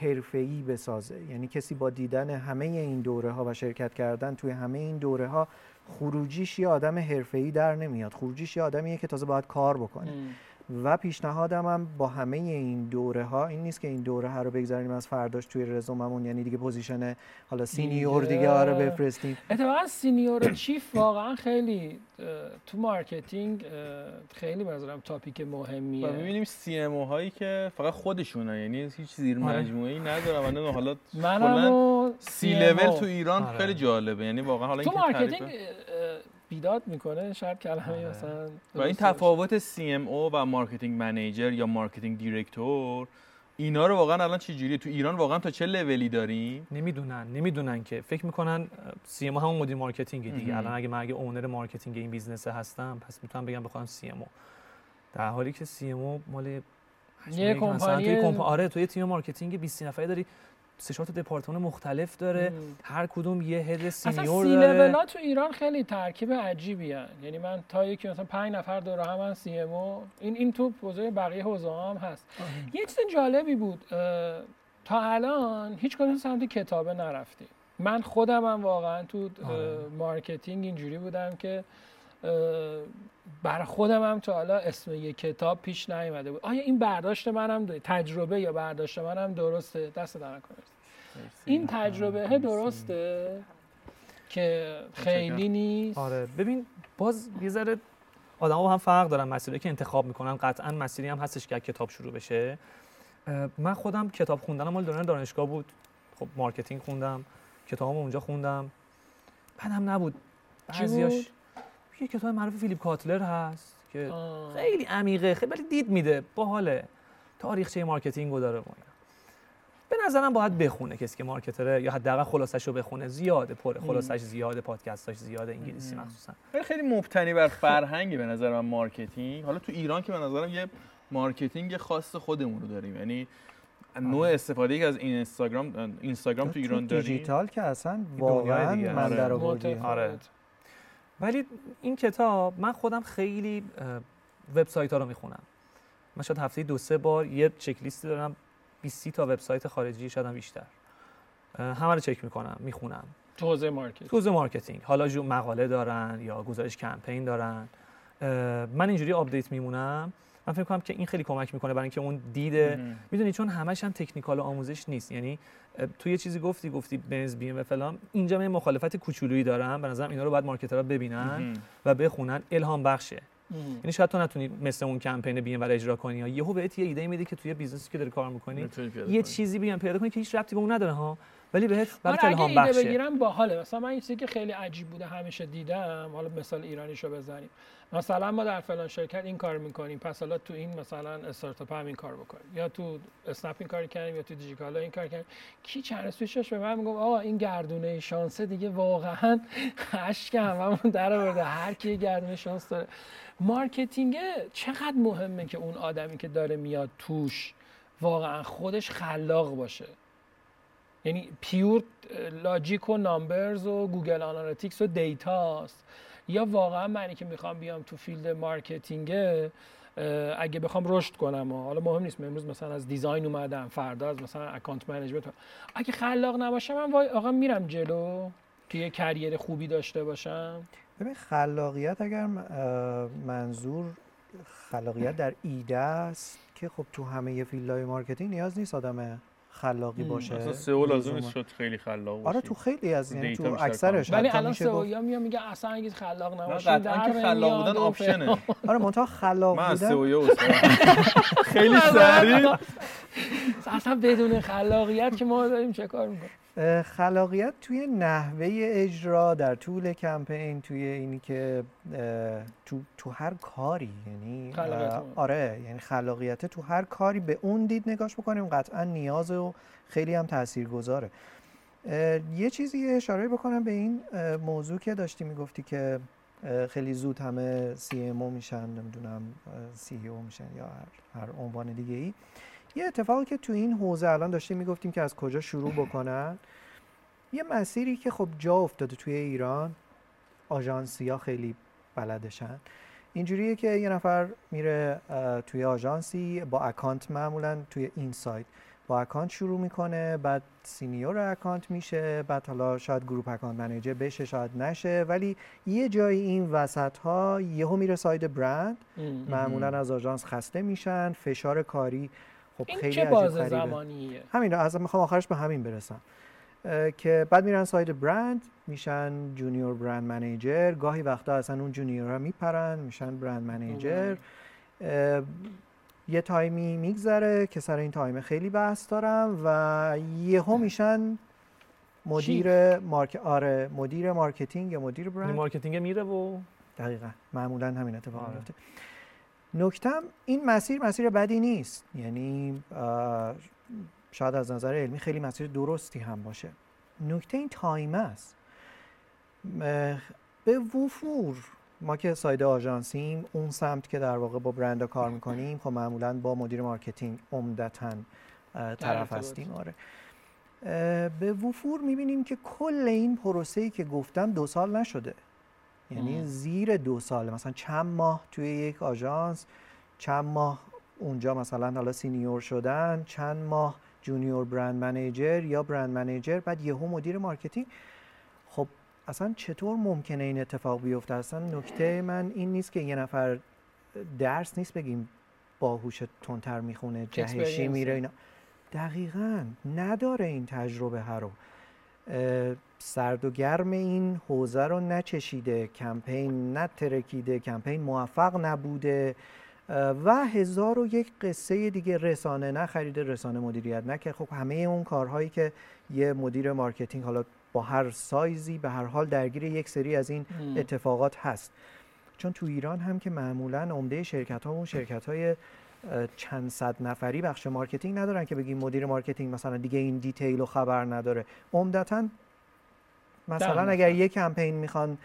حرفه‌ای بسازه. یعنی کسی با دیدن همه این دوره ها و شرکت کردن توی همه این دوره ها خروجیش یه آدم حرفه‌ای در نمیاد. خروجیش یه آدمیه که تازه باید کار بکنه. و پیشنهادم هم با همه این دوره ها این نیست که این دوره ها رو بگذاریم از فرداش توی رزوممون یعنی دیگه position حالا senior
دیگه.
دیگه آره بفرستیم
اتفاقا senior و chief واقعا خیلی تو marketing خیلی بنظرم topic مهمیه
و می‌بینیم CMO هایی که فقط خودشونن یعنی هیچ زیر
آره.
مجموعه ای ندارن و حالا
و
سی. لول تو ایران
آره.
خیلی جالبه یعنی واقعا حالا
تو
اینکه
marketing بیداد می‌کنه شاید کلمه
آره.
مثلا
و این. تفاوت CMO و marketing manager یا marketing director اینا رو واقعا الان چه جوریه تو ایران واقعا تا چه لولی داریم
نمی‌دونن نمی‌دونن که فکر می‌کنن CMO همون مدیر marketing دیگه. الان اگه من اگه owner marketing این business هستم پس می‌تونم بگم بخوام CMO در حالی که CMO مال
یه
یه
کمپانی-
توی کمپا... آره توی تیم marketing 20 نفره داری سه دپارتمان مختلف داره
مم.
هر کدوم یه head
اصلا
senior
C
داره
level تو ایران خیلی ترکیب عجیبی هن. یعنی من تا یکی مثلا پنج نفر دور هم هن سی ام این این تو حوزه بقیه حوزه هم هست یه چیز جالبی بود تا الان هیچ کدوم سمت کتابه نرفتیم من خودم هم واقعا تو
آره.
مارکتینگ اینجوری بودم که بر خودم هم تا حالا اسم یک کتاب پیش نیومده بود. آیا این برداشت منم تجربه یا برداشت منم درسته؟ دست در این تجربه درسته؟ که خیلی نیست.
آره. ببین باز یه ذره آدما با هم فرق دارن مسیری که انتخاب می‌کنن. قطعا مسیری هم هستش که از کتاب شروع بشه. من خودم کتاب خوندنم مال دوران دانشگاه بود. خب marketing خوندم. کتابم اونجا خوندم. بعدم نبود.
چی
بعضیاش
بود؟
یه کتاب معروف فیلیپ کاتلر هست که
آه.
خیلی عمیقه خیلی ولی دید میده باحاله تاریخچه marketing رو داره و اینا. به نظرم باید بخونه کسی که marketer ه یا حداقل خلاصش رو بخونه زیاده پره خلاصش زیاده پادکستاش زیاده انگلیسی. مخصوصا
خیلی خیلی مبتنی بر فرهنگی به نظر من marketing حالا تو ایران که به نظرم یه marketing خاص خودمون رو داریم یعنی نوع استفاده که از این اینستاگرام اینستاگرام تو ایران داریم
دیجیتال که اصلا
دنیای
واقعا. من
آره.
در.
آره. ولی این کتاب من خودم خیلی وبسایت ها رو می‌خونم. من شاید هفته دو سه بار یه چک لیستی دارم 20 تا وبسایت خارجی شاید هم بیشتر. همه رو چک می‌کنم می‌خونم.
تو حوزه market
تو حوزه marketing. حالا جو مقاله دارن یا گزارش کمپین دارن. من اینجوری update میمونم. من فکر کنم که این خیلی کمک می‌کنه برای اینکه اون دیده. می‌دونی چون همش هم technical و آموزش نیست. یعنی تو یه چیزی گفتی گفتی بنز بی ام و فلان. اینجا من مخالفت کوچولویی دارم. به نظرم اینا رو باید marketer ها
ببینن.
و بخونن. الهام بخشه. یعنی شاید تو نتونی مثل اون کمپین بی ام و اجرا کنی یا یهو بهت یه ایده میده که توی business ی که داری کار می‌کنی یه. چیزی بیان پیدا کنی که هیچ ربطی به اون نداره ها. ولی بهت برای
آره اگه ایده
بخشه.
بگیرم باحاله. مثلا من این چیزی که خیلی عجیب بوده همیشه دیدم. حالا مثال ایرانیشو بزنیم. مثلا ما در فلان شرکت این کار می‌کنیم پس حالا تو این مثلا استارتاپ هم این کار بکنیم. یا تو اسنپ این کار کردیم یا تو دیجیکالا این کار کردیم. کی چند روز پیشش به من میگم آقا این گردونه شانسه دیگه واقعا اشک هممون در آورده. هر کی گردونه شانس داره. marketing چقدر مهمه که اون آدمی که داره میاد توش واقعا خودش خلاق باشه. یعنی pure logic و numbers و گوگل آنالیتیکس و data ست یا واقعا منی که می‌خوام بیام تو field marketing اگه بخوام رشد کنم و حالا مهم نیست امروز مثلا از design اومدم فردا از مثلا account management اگه خلاق نباشم من وای آقا میرم جلو که یه career خوبی داشته باشم.
ببین خلاقیت اگر منظور خلاقیت در ایده است که خب تو همه field های marketing نیاز نیست آدم خلاقی باشه.
اصلا SEO لازم شد خیلی خلاق باشی
آره تو خیلی از یعنی تو اکثرش
ولی الان SEO میام میگه اصلا اگه خلاق نباشی
قطعا که
در
خلاق بودن
option
ه.
آره منتها خلاق
من
بودن.
SEO یه استاد خیلی سریع.
اصلا بدون خلاقیت که ما داریم چه کار می‌کنیم؟
خلاقیت توی نحوه اجرا در طول کمپین توی اینی که تو تو هر کاری یعنی. آره یعنی خلاقیت تو هر کاری به اون دید نگاش بکنیم قطعا نیاز و خیلی هم تاثیرگذاره یه چیزی اشاره بکنم به این موضوع که داشتی می‌گفتی که خیلی زود همه CMO میشن نمی‌دونم CEO میشن یا هر, هر عنوان دیگه ای یه اتفاقی که تو این حوزه الان داشتیم می‌گفتیم که از کجا شروع بکنن. یه مسیری که خب جا افتاده توی ایران آژانسیا خیلی بلدشن. اینجوریه که یه نفر میره توی آژانسی با account معمولا توی این side. با account شروع می‌کنه بعد senior account میشه بعد حالا شاید group account manager بشه شاید نشه. ولی یه جایی این وسط ها یهو میره side برند. معمولا از آژانس خسته میشن فشار کاری خب
این
خیلی
چه باز. زمانیه؟
همین از می‌خوام آخرش به همین برسم. که بعد میرن side برند میشن junior brand manager. گاهی وقتا اصلا اون junior ها میپرن میشن brand manager. یه time ی میگذره که سر این time خیلی بحث دارم و یهو میشن مدیر مارک آره مدیر marketing یا مدیر
یعنی
برند.
marketing میره و
دقیقا. معمولا همین اتفاق
آره.
نکتم این مسیر مسیر بدی نیست. یعنی شاید از نظر علمی خیلی مسیر درستی هم باشه. نکته این time است. به وفور ما که side آژانسیم اون سمت که در واقع با برند کار می‌کنیم خب معمولا با مدیر marketing عمدتا طرف. هستیم. آره. به وفور می‌بینیم که کل این پروسه‌ای که گفتم دو سال نشده. یعنی
مم.
زیر دو سال مثلا چند ماه توی یک آژانس چند ماه اونجا مثلا حالا senior شدن چند ماه junior brand manager یا brand manager بعد یهو مدیر marketing. خب اصلا چطور ممکنه این اتفاق بیفته؟ اصلا نکته من این نیست که یه نفر درس نیست بگیم باهوش تندتر می‌خونه جهشی میره اینا. دقیقا نداره این تجربه ها رو سرد و گرم این حوزه رو نچشیده کمپین نترکیده کمپین موفق نبوده و هزار و یک قصه دیگه رسانه نخریده رسانه مدیریت نکرد خب همه اون کارهایی که یه مدیر marketing حالا با هر سایزی به هر حال درگیر یک سری از این. اتفاقات هست چون تو ایران هم که معمولا عمده شرکت ها اون شرکت های چند صد نفری بخش marketing ندارن که بگیم مدیر marketing مثلا دیگه این detail و خبر نداره عمدتا مثلا اگر. یه کمپین می‌خوان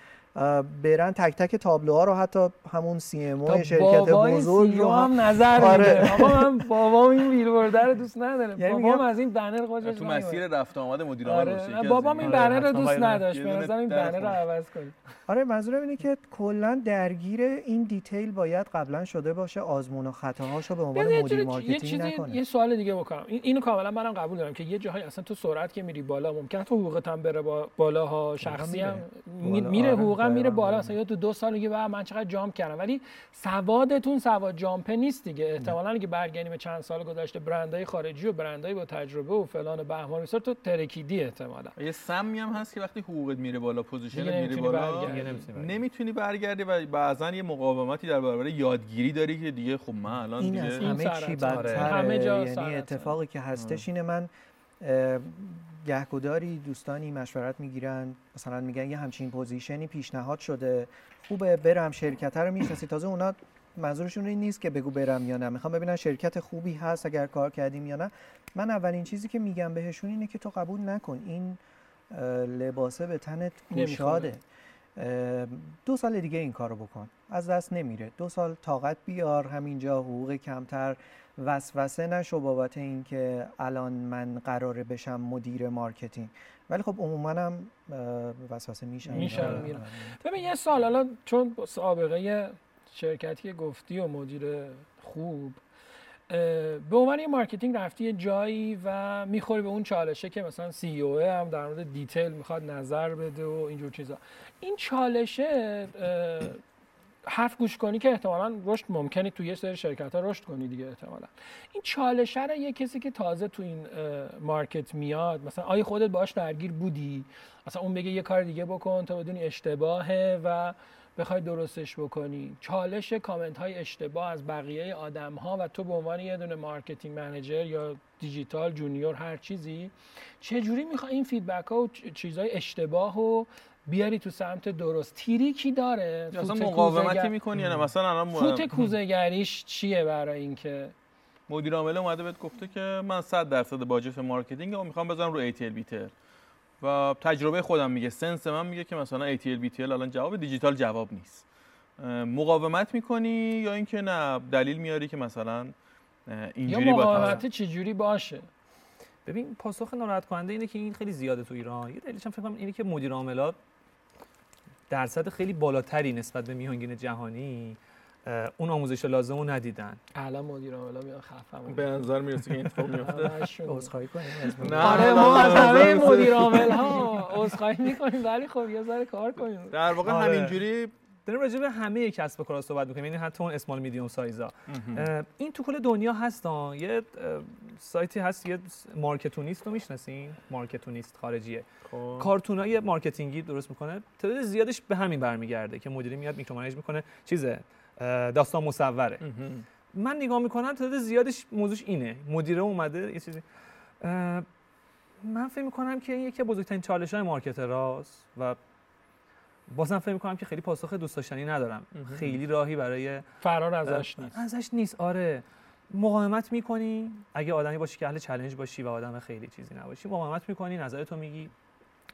برن تک تک تابلوها رو حتی همون CMO
تا
شرکت بزرگ رو هم
هم نظر
آره.
میده آقا من بابام این بیلبورد رو دوست نداره
یعنی
بابام
میگم-
از این بنر خوشش
تو. مسیر رفت و آمد مدیر عامل
آره. بابام
این.
بنر رو دوست نداشت. به نظر این بنر رو. عوض کنید
آره منظورم اینه که کلا درگیر این detail باید قبلا شده باشه. آزمون و خطاهاشو به عنوان مدیر marketing
چیزی
نکنه.
یه سوال دیگه بکنم. این اینو کاملا منم قبول دارم که یه جاهایی اصلا تو سرعت که میری بالا ممکن تو حقوقت هم بره با بالاها. شخصی
میره.
هم می-
بالا،
میره
آره،
حقوقا میره بالا. مثلا یا تو دو سال دیگه بعد من چقدر jump کردم ولی سوادتون سواد jump ه نیست دیگه احتمالاً اگه برگردیم به چند سال گذشته برندهای خارجی و برندهای با تجربه و فلان و بهمان بسار تو ترکیدی احتمالاً
یه سمی هم هست که وقتی حقوقت میره بالا position ت
دیگه
میره
نمی‌تونی
بالا
نمی‌تونی برگردی.
و بعضا یه مقاومتی در برابر یادگیری داری که دیگه خب من الان دیگه
همه چی
سرطان.
بدتره
همه جا
یعنی. اتفاقی که هستش اینه من گهگداری دوستانی مشورت می‌گیرن. مثلا میگن یه همچین position ی پیشنهاد شده. خوبه برم شرکت رو می‌شناسی. تازه اونا منظورشون این نیست که بگو برم یا نه. می‌خوام ببینن شرکت خوبی هست اگر کار کردیم یا نه. من اولین چیزی که میگم بهشون اینه که تو قبول نکن. این لباسه به تنت گشاده اه، دو سال دیگه این کارو بکن. از دست نمیره. دو سال طاقت بیار. همینجا حقوق کمتر. وسوسه نشو بابت اینکه الان من قراره بشم مدیر marketing. ولی خب عموما هم وسوسه میشن
میشن،
آره،
میرن.
آره.
ببین یه سال حالا چون سابقه شرکتی گفتی و مدیر خوب به عنوان یه marketing رفتی یه جایی و می‌خوری به اون چالشه که مثلا CEO هم در مورد detail می‌خواد نظر بده و اینجور چیزا. این چالشه حرف گوش کنی که احتمالا رشد ممکنه توی یه سری شرکت ها رشد کنی دیگه احتمالا. این چالشه رو یه کسی که تازه تو این market میاد مثلا آیا خودت باش درگیر بودی؟ مثلا اون بگه یه کار دیگه بکن تا بدونی اشتباهه و بخوای درستش بکنی. چالش کامنت های اشتباه از بقیه آدم ها و تو به عنوان یه دونه marketing manager یا digital junior هر چیزی چه جوری می‌خوای این feedback ها و چیزای اشتباه رو بیاری تو سمت درست؟ trick ی داره.
اصلا
فوت
مقاومتی
کوزه‌گر-
می‌کنی؟ یا نه مثلا الان
فوت کوزه‌گریش چیه برای اینکه؟
مدیر عامل اومده بهت گفته که من 100 درصد budget marketing رو می‌خوام بزنم رو ATL BTL و تجربه خودم میگه. سنس من میگه که مثلا ATL BTL الان جواب دیجیتال جواب نیست. مقاومت می‌کنی یا اینکه نه دلیل میاری که مثلا
یا
اینجوری با
مقاومت چجوری باشه؟
ببین پاسخ ناراحت کننده اینه که این خیلی زیاده تو ایران. یه دلیلش هم فکر کنم اینه که مدیر عاملات درصد خیلی بالاتری نسبت به میانگین جهانی اون آموزش لازم رو ندیدن
الان مدیر عاملا میان خفم
به نظر می‌رسه که این اتفاق میفته
همشون.
عذرخواهی کنیم.
نه.
آره ما از همه. مدیر عامل ها عذرخواهی می‌کنیم ولی خب یه ذره کار کنیم
در واقع
آره.
همینجوری
داریم راجع به همه کسب و کارا صحبت می‌کنیم یعنی حتی اون small medium size ا این تو کل دنیا هستن یه سایتی هست یه Marketoonist رو می‌شناسین Marketoonist خارجیه
خب.
کارتونای marketing ی درست می‌کنه تعداد زیادش به همین برمیگرده که مدیری میاد micromanage می‌کنه چیزه داستان مصوره. من نگاه می‌کنم تعداد زیادش موضوعش اینه. مدیره اومده یه چیزی. من فکر می‌کنم که این یکی از بزرگترین چالش های marketer است و بازم فکر می‌کنم که خیلی پاسخ دوست داشتنی ندارم. خیلی راهی برای
فرار ازش نیست.
ازش نیست. آره. مقاومت می‌کنی. اگه آدمی باشی که اهل challenge باشی و آدم خیلی چیزی نباشی مقاومت می‌کنی نظرتو میگی.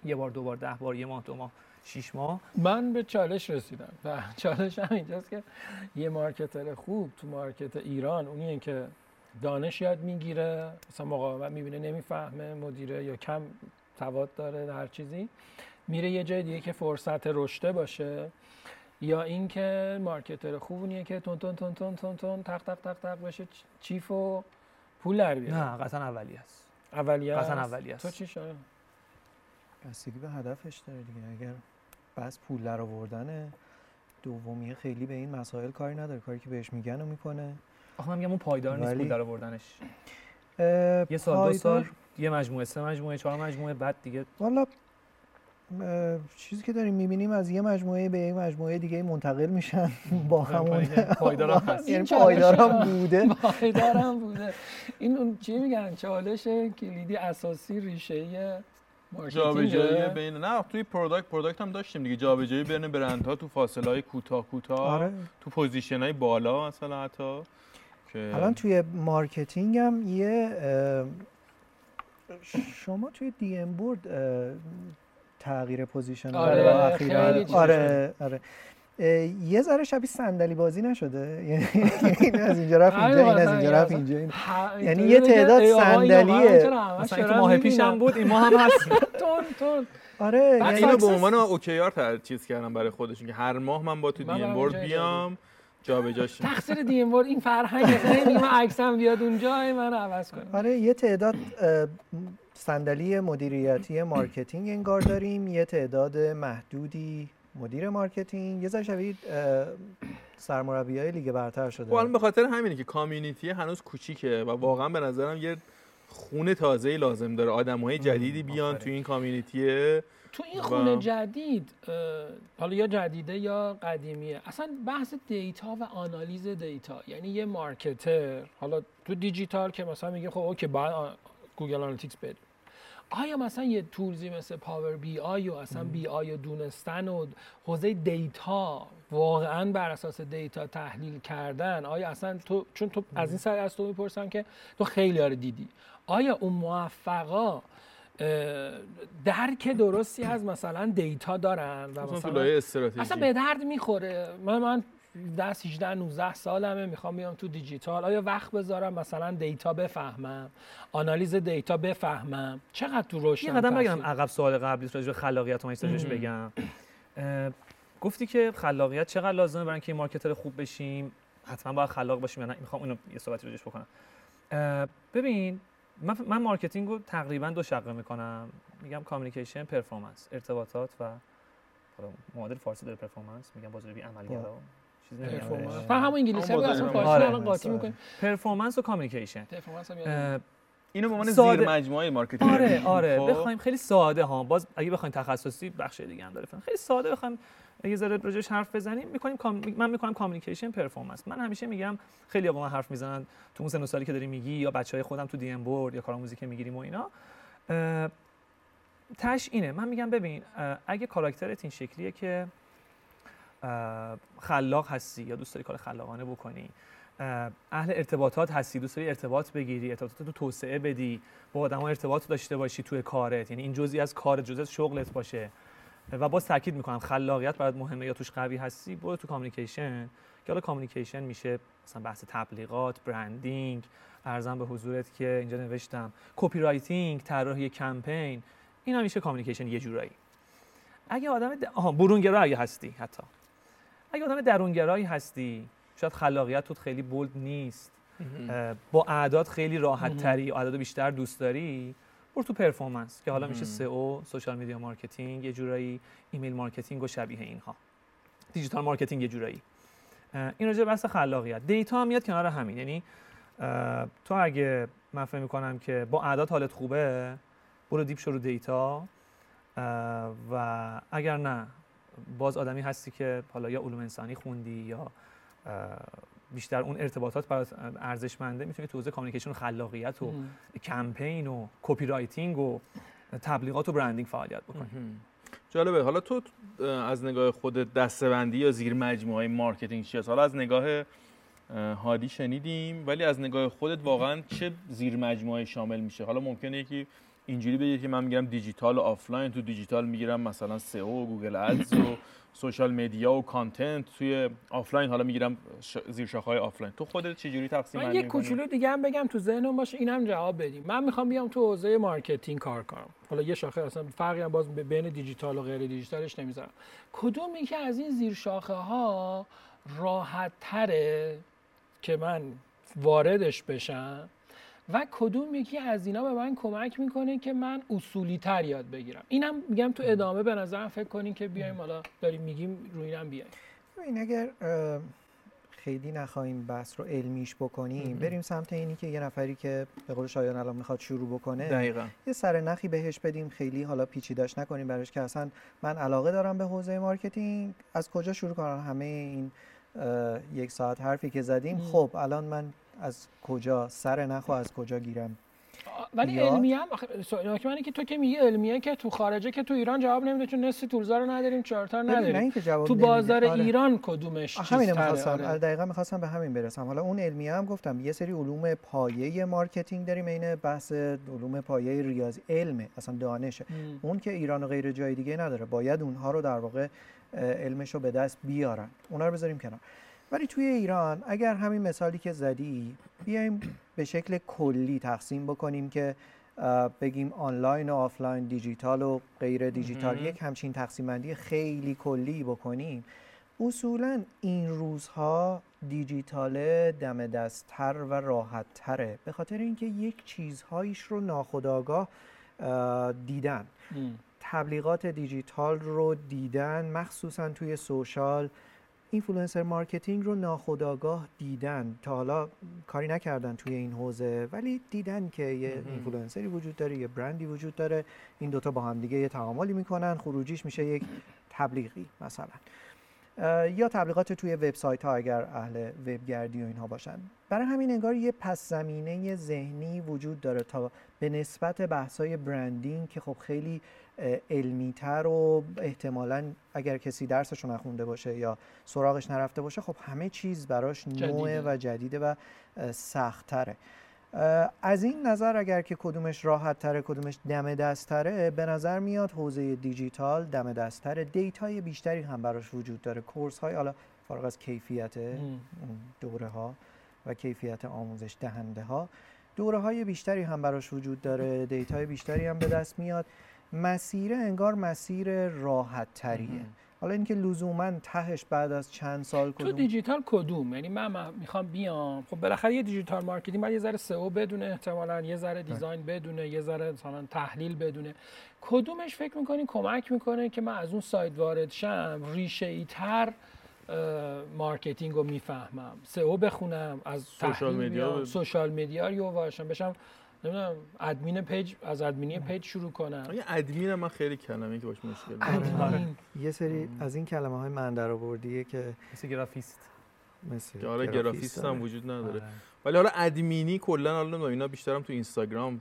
یه بار دو بار ده بار یه ماه دو ماه. شیش ماه؟
من به چالش رسیدم. و چالش هم اینجاست که یه مارکتر خوب تو مارکت ایران اونیه که دانش یاد می‌گیره مثلا مقاومت می‌بینه نمی‌فهمه مدیره یا کم سواد داره در هر چیزی میره یه جای دیگه که فرصت رشته باشه. یا اینکه مارکتر خوب اونیه که تون تون تون تون تون تون تق تق تق تق بشه چیف و پول در بیاره.
نه قطعا اولی است. قطعا
است.
اولیه است.
تو چی شده
بستگی به هدفش داره دیگه. اگر بس پول در آوردنه. دومیه خیلی به این مسائل کاری نداره. کاری که بهش میگن و می‌کنه.
آخه من میگم اون پایدار نیست
ولی-
پول در آوردنش. یه سال دو
پایدار-
سال یه مجموعه سه مجموعه چهار مجموعه بعد دیگه
والا چیزی که داریم می‌بینیم از یه مجموعه به یه مجموعه دیگه منتقل میشن. با همون
پایدار هم هست.
یعنی. پایدارم بوده.
پایدارم بوده. این اون چی میگن؟ چالش کلیدی اساسی ریشه
جابجایی بین نه توی product product هم داشتیم دیگه. جابجایی بین برندها تو فاصله های کوتاه کوتاه
آره.
تو position های بالا مثلا حتی که
الان توی marketing هم یه شما توی DMboard تغییر position
آره،
آره آره. اه، یه ذره شبیه صندلی بازی نشده. یعنی این از اینجا رفت اینجا این از اینجا رفت اینجا. این. یعنی یه تعداد صندلیه.
مثلا اینکه ماه پیش هم بود این ماه هم هست.
تون تون.
آره
بعد
یعنی
اینو به عنوان اوکی آر تر چیز کردم برای خودشون که هر ماه من با تو دی ام بورد بیام جابجاش
تقصیر دی ام این فرهنگ خیلی من عکسم بیاد اونجا من عوض کنم.
آره یه تعداد صندلی مدیریتی مارکتینگ انگار داریم یه تعداد محدودی مدیر marketing. یه ذره شبیه سرمربی های لیگ برتر شده.
خب الان به خاطر همینه که community هنوز کوچیکه و واقعا به نظرم یه خون تازه لازم داره. آدمای جدیدی بیان. تو این community.
تو این
و-
خون جدید حالا یا جدیده یا قدیمیه اصلا بحث data و آنالیز data. یعنی یه marketer حالا تو دیجیتال که مثلا میگه خب okay باید آ- Google Analytics بریم آیا مثلا یه tools ی مثل Power BI و اصلا BI و دونستن و حوزه data واقعا بر اساس data تحلیل کردن آیا اصلا تو چون تو از این سر از تو می‌پرسم که تو خیلی رو دیدی. آیا اون موفقا درک درستی از مثلا data دارن و
مثلا
اصلا به درد می‌خوره؟ من من 10 18 19 سالمه می‌خوام بیام تو دیجیتال. آیا وقت بذارم مثلا data بفهمم؟ آنالیز data بفهمم؟ چقدر تو رشد
یه قدم بگم عقب سوال قبلی راجع به خلاقیت راجعش بگم. گفتی که خلاقیت چقدر لازمه برای اینکه marketer خوب بشیم؟ حتما باید خلاق باشیم یا نه می‌خوام اینو یه صحبتی راجعش بکنم. ببین من, ف- من marketing رو تقریبا دو شقه می‌کنم. میگم communication performance ارتباطات و معادل فارسی داره performance میگم بازاریابی عملگرا.
performance
بهش.
من همون انگلیسی
همون
بود اصلا فارسی
آره.
الان قاطی می‌کنیم
performance و communication
performance هم
اینو به عنوان. زیر مجموعه marketing
آره. آره
خب؟
بخوایم خیلی ساده ها باز اگه بخوایم تخصصی بخش دیگه هم داره. خیلی ساده بخوایم یه ذره راجعش حرف بزنیم می‌کنیم من می‌کنم communication performance من همیشه میگم خیلی با من حرف می‌زنن تو اون سن و سالی که داری میگی یا بچه‌های خودم تو DM Board یا کارآموزی که می‌گیریم و اینا تهش اینه من میگم ببین اگه character ت این شکلیه که خلاق هستی یا دوست داری کار خلاقانه بکنی؟ اه، اهل ارتباطات هستی دوست داری ارتباط بگیری ارتباطات رو توسعه بدی با آدم ارتباط داشته باشی توی کارت. یعنی این جزئی از کار جزئی از شغلت باشه. و باز تاکید می‌کنم خلاقیت برات مهمه یا توش قوی هستی برو تو communication که حالا communication میشه مثلا بحث تبلیغات branding عرضم به حضورت که اینجا نوشتم copywriting طراحی کمپین اینا میشه communication یه جورایی. اگه آدم د... آها برونگرا اگه هستی حتی. اگه آدم درونگرایی هستی شاید خلاقیتت خیلی bold نیست. با اعداد خیلی راحت تری اعداد بیشتر دوست داری برو تو performance که حالا میشه SEO social media marketing یه جورایی email marketing و شبیه اینها. digital marketing یه جورایی. این راجع بحث خلاقیت. data هم میاد کنار همین. یعنی تو اگه من فکر می‌کنم که با اعداد حالت خوبه برو deep شو رو data. و اگر نه باز آدمی هستی که حالا یا علوم انسانی خوندی یا بیشتر اون ارتباطات برات ارزشمنده می‌تونی تو حوزه communication و خلاقیت و کمپین و copywriting و تبلیغات و branding فعالیت بکنی.
جالبه. حالا تو از نگاه خود دسته‌بندی یا زیر مجموعه marketing چی هست حالا از نگاه اه، هادی شنیدیم ولی از نگاه خودت واقعا چه زیر مجموعه شامل میشه؟ حالا ممکنه یکی اینجوری بگه که من میگم دیجیتال و آفلاین تو دیجیتال می‌گیرم مثلا SEO و Google Ads و social media و content توی آفلاین. حالا می‌گیرم ش... زیر شاخه‌های آفلاین. تو خودت چجوری تقسیم
من یه؟ کوچولو دیگه هم بگم تو ذهنم باشه اینم جواب بدیم. من می‌خوام بیام تو حوزه marketing کار کنم. حالا یه شاخه اصلا فرقی هم باز بین دیجیتال و غیر دیجیتالش نمی‌ذارم. کدوم یکی از این زیر شاخه ها راحت تره که من واردش بشم؟ و کدوم یکی از اینا به من کمک می‌کنه که من اصولی تر یاد بگیرم. اینم میگم تو ادامه به نظرم فکر کنین که بیایم حالا داریم میگیم روی اینم بیایم.
این اگر خیلی نخواهیم بحث رو علمیش بکنیم بریم سمت اینی که یه نفری که به قول شایان الان می‌خواد شروع بکنه
دقیقا.
یه سر نخی بهش بدیم خیلی حالا پیچیدش نکنیم براش که اصلا من علاقه دارم به حوزه marketing. از کجا شروع کنم؟ همه این یک ساعت حرفی که زدیم. خب الان من از کجا سر نخو از کجا گیرم
ولی
یا-
علمی هم آخه که تو که میگی علمیه که تو خارجه که تو ایران جواب نمیده چون نصف tools ا رو نداریم چارتا رو نداریم
جواب
تو. بازار
آره.
ایران کدومش چیزتره؟
می‌خواستم
آره.
دقیقا می‌خواستم به همین برسم حالا اون علمیه هم گفتم یه سری علوم پایه marketing داریم عین بحث علوم پایه ریاضی علمه اصلا دانشه. اون که ایران و غیر جای دیگه نداره باید اونها رو در واقع علمش رو به دست بیارن اونا رو بذاریم کنار ولی توی ایران اگر همین مثالی که زدی بیایم به شکل کلی تقسیم بکنیم که بگیم آنلاین و آفلاین دیجیتال و غیر دیجیتال. یک همچین تقسیم بندی خیلی کلی بکنیم اصولا این روزها دیجیتال دم دستتر و راحت تره به خاطر اینکه یک چیزهایش رو ناخودآگاه اه، دیدن
م.
تبلیغات دیجیتال رو دیدن مخصوصا توی social influencer marketing رو ناخودآگاه دیدن. تا حالا کاری نکردن توی این حوزه ولی دیدن که یه. اینفلوئنسری وجود داره یه برندی وجود داره. این دوتا با هم دیگه یه تعاملی می‌کنن. خروجیش میشه یک تبلیغی مثلا. یا تبلیغات توی وبسایت ها اگر اهل وبگردی و اینها باشن برای همین انگار یه پس زمینه ذهنی وجود داره تا به نسبت بحثای برندینگ که خب خیلی علمی تر و احتمالا اگر کسی درسشو نخونده باشه یا سراغش نرفته باشه خب همه چیز براش نوئه
جدیده.
و جدیده و سخت تره از این نظر اگر که کدومش راحت تره کدومش دم دست تره به نظر میاد حوزه دیجیتال دم دست تره دیتای بیشتری هم براش وجود داره. کورس های حالا فارغ از کیفیت دوره ها و کیفیت آموزش دهنده ها دوره های بیشتری هم براش وجود داره. دیتای بیشتری هم به دست میاد. مسیر انگار مسیر راحت تریه حالا اینکه لزوما تهش بعد از چند سال
تو
کدوم؟
دیجیتال کدوم؟ یعنی من من می‌خوام بیام. خب بالاخره یه دیجیتال مارکتینگ باید یه ذره سئو بدونه احتمالاً یه ذره دیزاین بدونه یه ذره مثلا تحلیل بدونه. کدومش فکر می‌کنی کمک می‌کنه که من از اون سایت وارد شم؟ ریشه ای تر مارکتینگ رو می‌فهمم. سئو بخونم از
سوشال مدیا
سوشال مدیا رو واردش بشم نمی‌دونم ادمین پیج از ادمینی پیج شروع کنم
یه ادمین من خیلی کلمه که باش مشکل دارم.
ادمین.
یه سری از این کلمه های من در آوردیه که
مثل گرافیست.
مثل
که حالا گرافیست هم
داره.
وجود نداره.
آره.
ولی حالا ادمینی کلا حالا نمی‌دونم اینا بیشترم تو اینستاگرام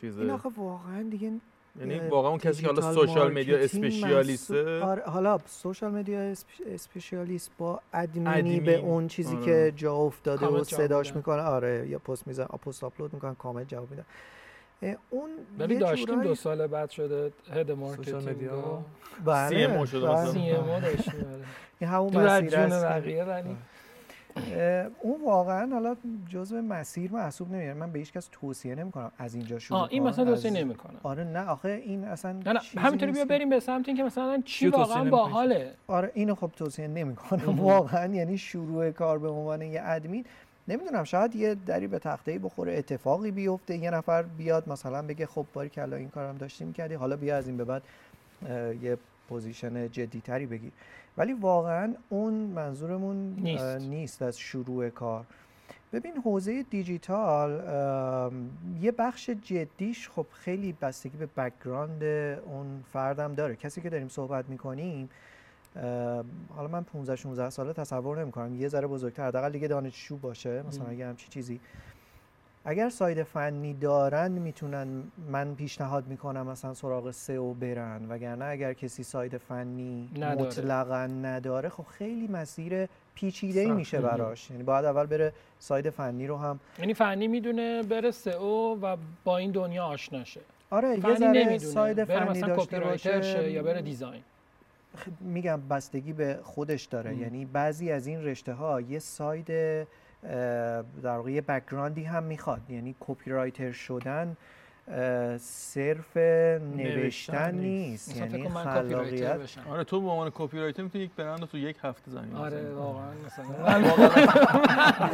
چیزه
این آخه واقعا دیگه
یعنی واقعا اون کسی که حالا social
media
specialist
ه آره حالا social media spe- specialist با ادمینی
ادمین.
به اون چیزی
آره.
که جا افتاده و صداش. می‌کنه آره یا پست میزن پست آپلود می‌کنن کامنت جواب میدن اه، اون
ولی
یه
داشتیم دو سال بعد شده head marketing
media.
بله
CMO شده
بله.
مثلا.
CM داشتیم آره.
این همون مسیر است اون واقعا حالا جزء مسیر محسوب نمیاد من به هیچ کس توصیه نمی‌کنم از اینجا شروع
آه این. مثلا توصیه
از-
نمی‌کنم
آره نه آخه این اصلا
نه نه همینطوری بیا
که-
بریم به سمت اینکه مثلا چی واقعا؟ باحاله
آره اینو خب توصیه نمی‌کنم. واقعا یعنی شروع کار به عنوان یه ادمین نمی‌دونم شاید یه دری به تخته بخوره اتفاقی بیفته یه نفر بیاد مثلا بگه خب باری کلا این کارم داشتی می‌کردی حالا بیا از این به بعد یه position جدیتری بگیر ولی واقعا اون منظورمون
نیست.
نیست از شروع کار ببین حوزه دیجیتال یه بخش جدیش خب خیلی بستگی به background اون فردم داره کسی که داریم صحبت می‌کنیم حالا من 15 16 ساله تصور نمی‌کنم یه ذره بزرگتر حداقل دیگه دانشجو باشه مثلا. اگه همچی چیزی اگر side فنی دارن می‌تونن من پیشنهاد می‌کنم مثلا سراغ سئو برن وگرنه اگر کسی side فنی
نداره.
مطلقا نداره خب خیلی مسیر پیچیده ای. میشه. براش یعنی باید اول بره side فنی رو هم
یعنی فنی می‌دونه بره سئو و با این دنیا آشنا شه
آره یه
فنی
ذره
نمی‌دونه
side
بره
فنی
مثلا
داشته باشه
یا بره دیزاین
خ- میگم بستگی به خودش داره
ام.
یعنی بعضی از این رشته ها یه side در واقع یه background ی هم می‌خواد. یعنی copywriter شدن صرف نوشتن نیست. یعنی خلاقیت.
آره تو به عنوان copywriter می‌تونی یک برند تو یک هفته زمین
آره. واقعا مثلا.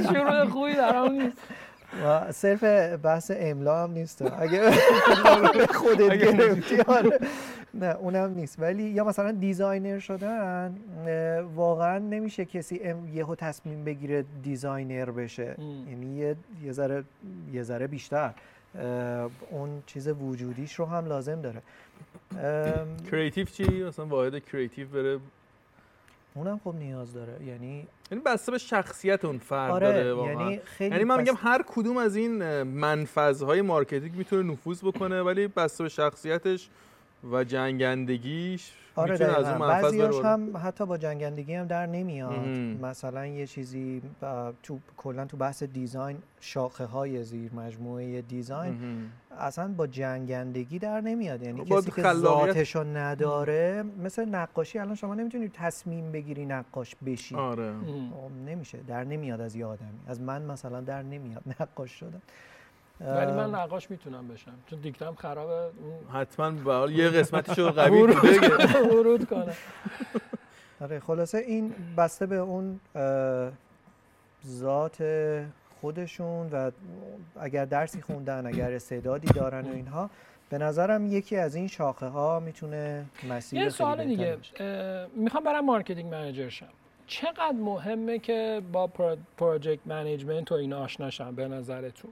شروع خوبی دارم نیست.
و صرف بحث املا هم نیست. اگه خودت گرفتی آره. نه اونم نیست. ولی یا مثلا designer شدن واقعا نمیشه کسی ام- یهو تصمیم بگیره designer بشه. یعنی یه ذره یه ذره بیشتر. اون چیز وجودیش رو هم لازم داره.
creative چی؟ مثلا واحد creative بره
اونم خب نیاز داره. یعنی
یعنی بسته به شخصیت اون فرد
آره
داره واقعا.
یعنی خیلی
یعنی من میگم
بس-
هر کدوم از این منفذهای مارکتینگ می‌تونه نفوذ بکنه ولی بسته به شخصیتش و جنگندگیش
آره
از اون
بعضیاش هم حتی با جنگندگی هم در نمیاد.
مهم.
مثلا یه چیزی تو کلا تو بحث دیزاین شاخه های زیر مجموعه دیزاین
مهم.
اصلا با جنگندگی در نمیاد. یعنی کسی که ذاتشو نداره مثل نقاشی الان شما نمی‌تونی تصمیم بگیری نقاش بشی.
آره.
خب نمیشه. در نمیاد از یه آدمی. از من مثلا در نمیاد نقاش شدن.
ولی من نقاش می‌تونم بشم چون دیکته‌ام خرابه اون
حتما به حال یه قسمتش رو قوی
ورود کنه
آره خلاصه این بسته به اون ذات خودشون و اگر درسی خوندن اگر استعدادی دارن و اینها به نظرم یکی از این شاخه ها می‌تونه مسیر
یه سوال دیگه. می‌خوام برم marketing manager شم. چقدر مهمه که با pro- project management و این آشنا شم به نظرتون؟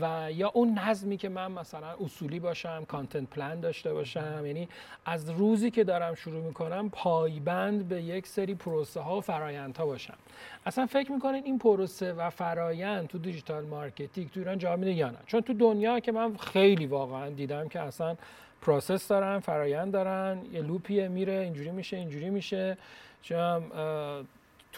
و یا اون نظمی که من مثلا اصولی باشم content plan داشته باشم یعنی از روزی که دارم شروع می‌کنم پایبند به یک سری پروسه ها و فرایندها باشم. اصلا فکر می‌کنین این پروسه و فرایند تو دیجیتال مارکتینگ تو ایران جا میده یا نه؟ چون تو دنیا که من خیلی واقعا دیدم که اصلا process دارن فرایند دارن یه loop یه میره اینجوری میشه اینجوری میشه. چون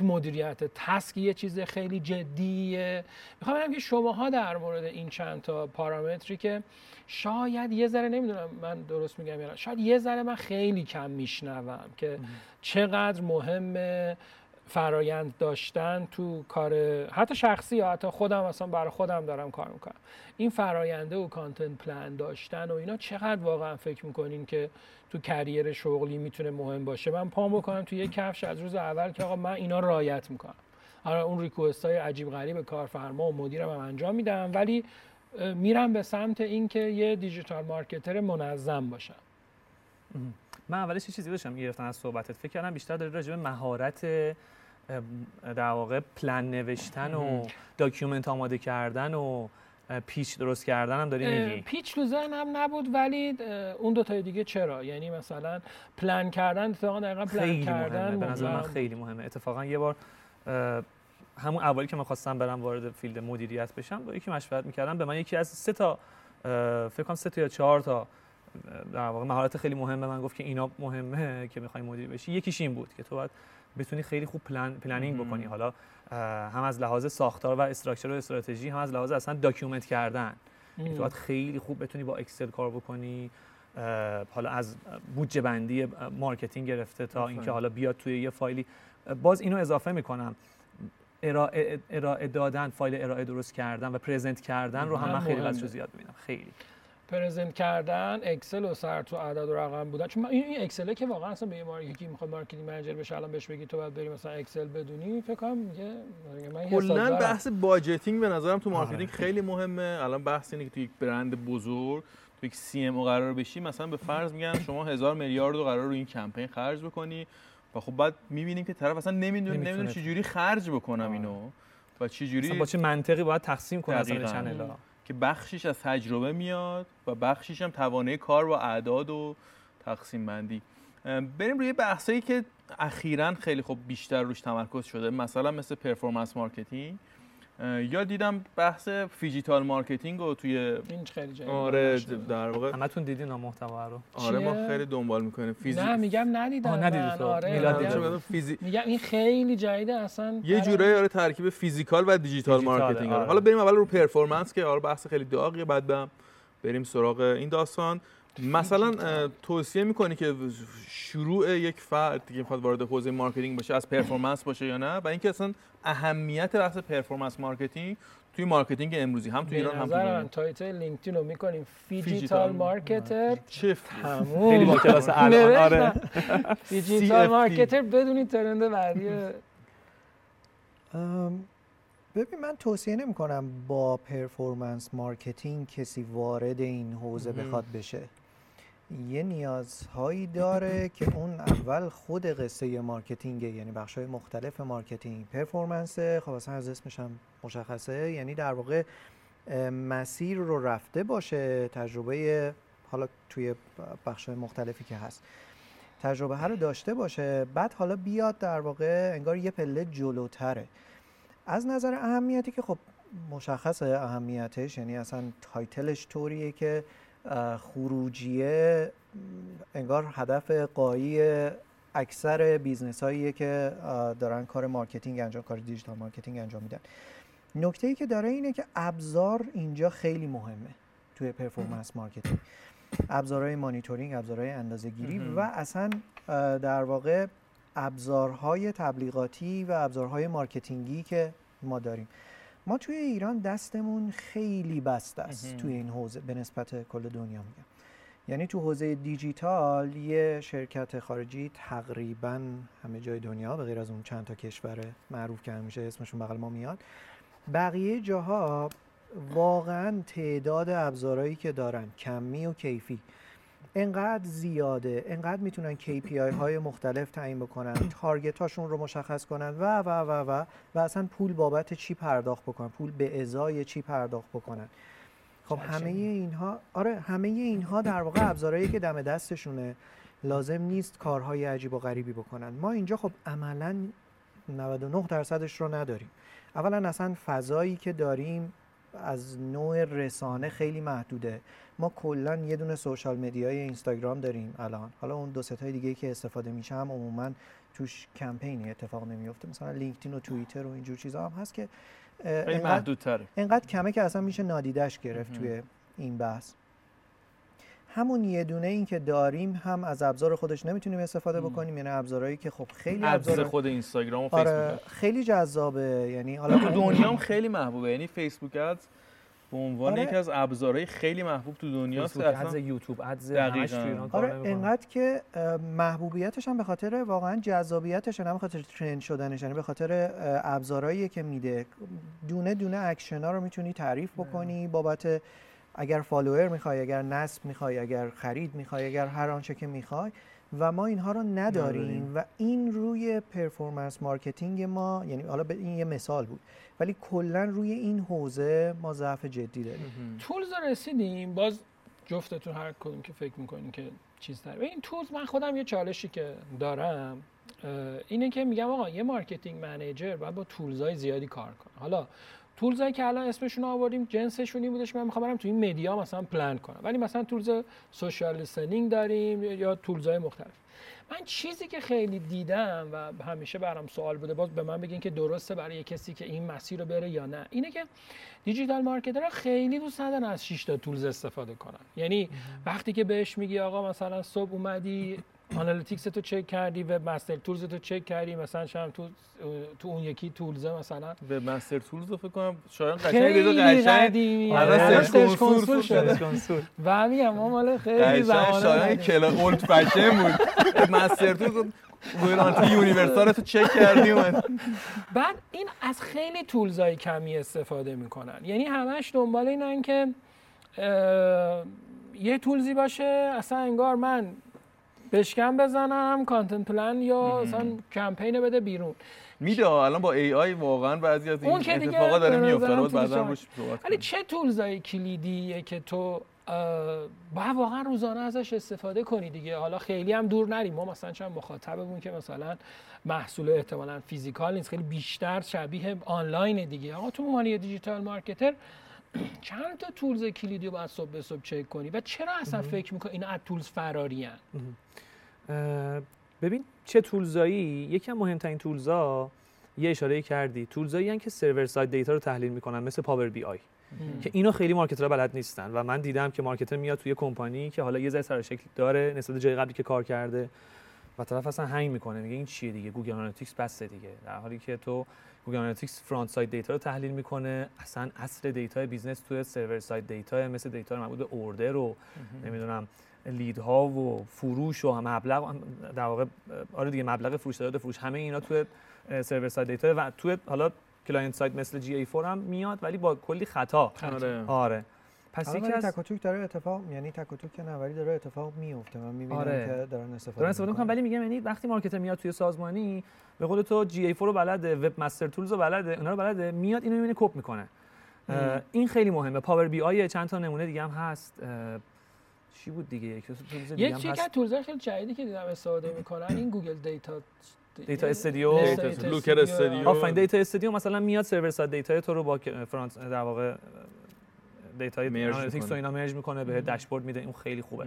تو مدیریت. تسک یه چیز خیلی جدیه. می‌خوام بگم که شماها در مورد این چند تا پارامتری که شاید یه ذره نمی‌دونم من درست میگم یا شاید یه ذره من خیلی کم میشنوم که چقدر مهمه. فرایند داشتن تو کار حتی شخصی یا حتی خودم اصلا برای خودم دارم کار می‌کنم. این فراینده و کانتنت پلان داشتن و اینا چقدر واقعا فکر می‌کنین که تو کریر شغلی می‌تونه مهم باشه؟ من پام بکنم تو یه کفش از روز اول که آقا من اینا رایت می‌کنم. آره اون request های عجیب غریب کارفرما و مدیرم هم انجام میدم ولی میرم به سمت اینکه یه digital marketer منظم باشم.
من اولش یه چیزی داشتم گرفتن از صحبتت. فکر کردم بیشتر داره راجع به مهارت در واقع پلن نوشتن و document آماده کردن و pitch درست کردن هم داری میگی؟
pitch تو هم نبود ولی اون دو تای دیگه چرا؟ یعنی مثلا پلن کردن اتفاقا دقیقا پلن
خیلی
کردن
مهمه. به نظر من خیلی مهمه. اتفاقا یه بار همون اولی که من خواستم برم وارد field مدیریت بشم با یکی مشورت می‌کردم به من یکی از سه تا فکر کنم سه تا یا چهار تا در واقع مهارت خیلی مهمه. من گفت که اینا مهمه که می‌خوای مدیر بشی. یکیش این بود که تو باید بتونی خیلی خوب plan، planning بکنی. حالا هم از لحاظ ساختار و structure و استراتژی هم از لحاظ اصلا document کردن. تو باید خیلی خوب بتونی با اکسل کار بکنی. حالا از بودجه بندی marketing گرفته تا اینکه حالا بیاد توی یه فایلی. باز اینو اضافه می‌کنم. ارائه, ارائه دادن فایل ارائه درست کردن و present کردن رو هم من خیلی بس زیاد می‌بینم. خیلی.
present کردن اکسل و سر تو عدد و رقم بودن. چون این اکسله که واقعا اصلا به یه یکی می‌خواد marketing manager بشه الان بهش بگی تو باید بری مثلا اکسل بدونی فکر کنم میگه
من کلا بحث budgeting به نظرم تو marketing آره. خیلی مهمه. الان بحث اینه که تو یک برند بزرگ تو یک CMO قرار بشی مثلا به فرض میگن شما هزار میلیارد رو قرار رو این کمپین خرج بکنی و خب بعد می‌بینیم که طرف اصلا نمی‌دونه نمی‌دونه چجوری خرج بکنم اینو و چجوری
با چه منطقی باید تقسیم کنه اصلا channel
که بخشش از تجربه میاد و بخشش هم توانه کار با اعداد و تقسیم بندی. بریم روی بحثایی که اخیرا خیلی خوب بیشتر روش تمرکز شده مثلا مثل performance marketing یا دیدم بحث phygital marketing رو توی
این خیلی جایی
آره در واقع
همتون دیدین محتوا رو؟
آره ما خیلی دنبال می‌کنیم.
فیزی... نه میگم ندیدم
ندیدم
آره.
میلاد
فیزی... میگم این خیلی جدیده اصلا
یه جورایی آره ترکیب physical و digital marketing. آره. حالا بریم اول رو performance که آره بحث خیلی داغیه بعد بریم سراغ این داستان. مثلا توصیه می‌کنی که شروع یک فرد که می‌خواد وارد حوزه marketing باشه از performance باشه یا نه؟ و اینکه اصلا اهمیت بحث performance marketing توی marketing امروزی هم توی ایران هم توی
من title LinkedIn رو می‌کنیم. phygital marketer.
چه
خیلی با کلاس الان آره.
phygital marketer بدونید trend بعدی.
ببین من توصیه نمی کنم با performance marketing کسی وارد این حوزه بخواد بشه. یه نیازهایی داره که اون اول خود قصه marketing ه یعنی بخش های مختلف marketing performance خب اصلا از اسمش هم مشخصه. یعنی در واقع مسیر رو رفته باشه تجربه حالا توی بخش های مختلفی که هست. تجربه ها رو داشته باشه بعد حالا بیاد در واقع انگار یه پله جلوتره. از نظر اهمیتی که خب مشخصه اهمیتش یعنی اصلا title ش طوریه که خروجیه انگار هدف غایی اکثر business هاییه که دارن کار marketing انجام کار digital marketing انجام میدن. نکته ای که داره اینه که ابزار اینجا خیلی مهمه توی performance marketing ابزارهای مانیتورینگ ابزارهای اندازه‌گیری و اصلا در واقع ابزارهای تبلیغاتی و ابزارهای marketing ی که ما داریم. ما توی ایران دستمون خیلی بسته است توی این حوزه به نسبت کل دنیا میگم. یعنی تو حوزه دیجیتال یه شرکت خارجی تقریبا همه جای دنیا به غیر از اون چند تا کشور معروف که همیشه اسمشون بغل ما میاد بقیه جاها واقعا تعداد ابزارهایی که دارن کمی و کیفی. انقدر زیاده انقدر می‌تونن KPI های مختلف تعیین بکنن تارگت هاشون رو مشخص کنن و و و و و اصلا پول بابت چی پرداخت بکنن پول به ازای چی پرداخت بکنن. خب همه اینها آره همه اینها در واقع ابزارهایی که دم دستشونه. لازم نیست کارهای عجیب و غریبی بکنن. ما اینجا خب عملا 99 درصدش رو نداریم. اولا اصلا فضایی که داریم از نوع رسانه خیلی محدوده. ما کلا یه دونه سوشال مدیای اینستاگرام داریم الان. حالا اون دو ستای دیگه که استفاده میشه هم عموما توش کمپینی اتفاق نمیفته مثلا لینکدین و توییتر و اینجور چیزا هم هست که اینقدر کمه که اصلا میشه نادیدش گرفت توی این بحث. همون یه دونه این که داریم هم از ابزار خودش نمی‌تونیم استفاده بکنیم. یعنی ابزارهایی که خب خیلی
ابزار خود اینستاگرام و فیسبوک.
آره خیلی جذابه. یعنی حالا
تو دنیا هم خیلی محبوبه. یعنی فیسبوک ادز به عنوان
آره.
یکی از ابزارهای خیلی محبوب تو اصلا
ادز یوتیوب ادز
آره. اینقدر که محبوبیتش هم به خاطر واقعا جذابیتش نه به خاطر ترند شدنش یعنی به خاطر ابزارهایی که میده. دونه دونه اکشنا رو می‌تونی تعریف بکنی بابت اگر follower می‌خوای اگر نصب می‌خوای اگر خرید می‌خوای اگر هر آنچه که می‌خوای. و ما اینها رو نداریم. و این روی performance marketing ما یعنی حالا به این یه مثال بود ولی کلا روی این حوزه ما ضعف جدی داریم.
tools رو رسیدیم باز جفتتون هر کدوم که فکر می‌کنین که چیز داره. این tools من خودم یه چالشی که دارم اینه که میگم آقا یه marketing manager باید با tools های زیادی کار کنه. حالا tools هایی که الان اسمشون آوردیم جنسشون این بودش که من می‌خوام برم تو این media مثلا پلان کنم. ولی مثلا tools social listening داریم یا tools های مختلف. من چیزی که خیلی دیدم و همیشه برام سوال بوده باز به من بگین که درسته برای کسی که این مسیر رو بره یا نه. اینه که digital marketer ها خیلی دوست ندارن از 6 تا tools استفاده کنن. یعنی وقتی که بهش میگی آقا مثلا صبح اومدی آنالیتیکس تو چک کردی و مستر تولز تو چک کردی مثلا شام تو تو اون یکی تولزه مثلا
به مستر تولز فکر کنم شایان قشنگ دیدو قشنگ الان سرچ کنسول شده.
و میگم ما مال خیلی
قشنگ
زمان
شایان کلا اولد فشن بود مستر تولز گویرانتی یونیورسال تو چک کردی اومد
بعد این از خیلی تولزای کمی استفاده می‌کنن یعنی همش دنبال اینن که یه tools ی باشه اصلا انگار من بشکم بزنم content plan یا اصلا کمپین بده بیرون.
میده الان با AI واقعا بعضی از این اتفاقا داره میفته رو بعدا روش صحبت
ولی. چه tools ای کلیدیه که تو باید واقعا روزانه ازش استفاده کنی دیگه. حالا خیلی هم دور نریم. ما مثلا چند مخاطبمون که مثلا محصول احتمالا physical نیست خیلی بیشتر شبیه آنلاین دیگه. آقا تو یه digital marketer چند تا tools کلیدی رو باید صبح به صبح چک کنی؟ و چرا اصلا فکر می‌کنی اینا از tools فراری هن؟
ببین چه tools ایی یکی از مهمترین tools ا یه اشاره کردی. tools ایی که server side data رو تحلیل می‌کنن مثل Power BI. که اینا خیلی marketer ها بلد نیستن و من دیدم که marketer میاد توی کمپانی که حالا یه ذره سر شکل داره نسبت جای قبلی که کار کرده و طرف اصلا hang می‌کنه. میگه این چیه دیگه؟ Google Analytics بسته دیگه. در حالی که تو Google Analytics front side data رو تحلیل می‌کنه. اصلا اصل data business توی server side data مثل data مربوط به order رو نمی‌دونم lead ها و فروش و مبلغ در واقع آره دیگه مبلغ فروش داده فروش همه اینا توی server side data و توی حالا client side مثل GA 4 هم میاد ولی با کلی خطا.
آره.
پس یکی
ولی
از
تک و توک داره اتفاق یعنی تک و توک که نه ولی داره اتفاق میفته. من می‌بینم
آره.
که دارن استفاده
دارن استفاده می‌کنم
می‌کنن.
ولی میگم یعنی وقتی marketer میاد توی سازمانی به قول تو GA 4 رو بلده Webmaster Tools رو بلده اونا رو بلده میاد اینو می‌بینه کپ می‌کنه. این خیلی مهمه. Power BI چند تا نمونه دیگه هم هست. چی بود دیگه؟ یک tools دیگه
یه
هم
چیزی که
هست.
tools خیلی جدیدی که دیدم استفاده می‌کنن این
Google Data
Data
Studio. Looker Studio.
آفرین Data Studio مثلا میاد server side data تو رو با front در واقع
data
analytics و. اینا merge می‌کنه به داشبورد میده اون خیلی خوبه.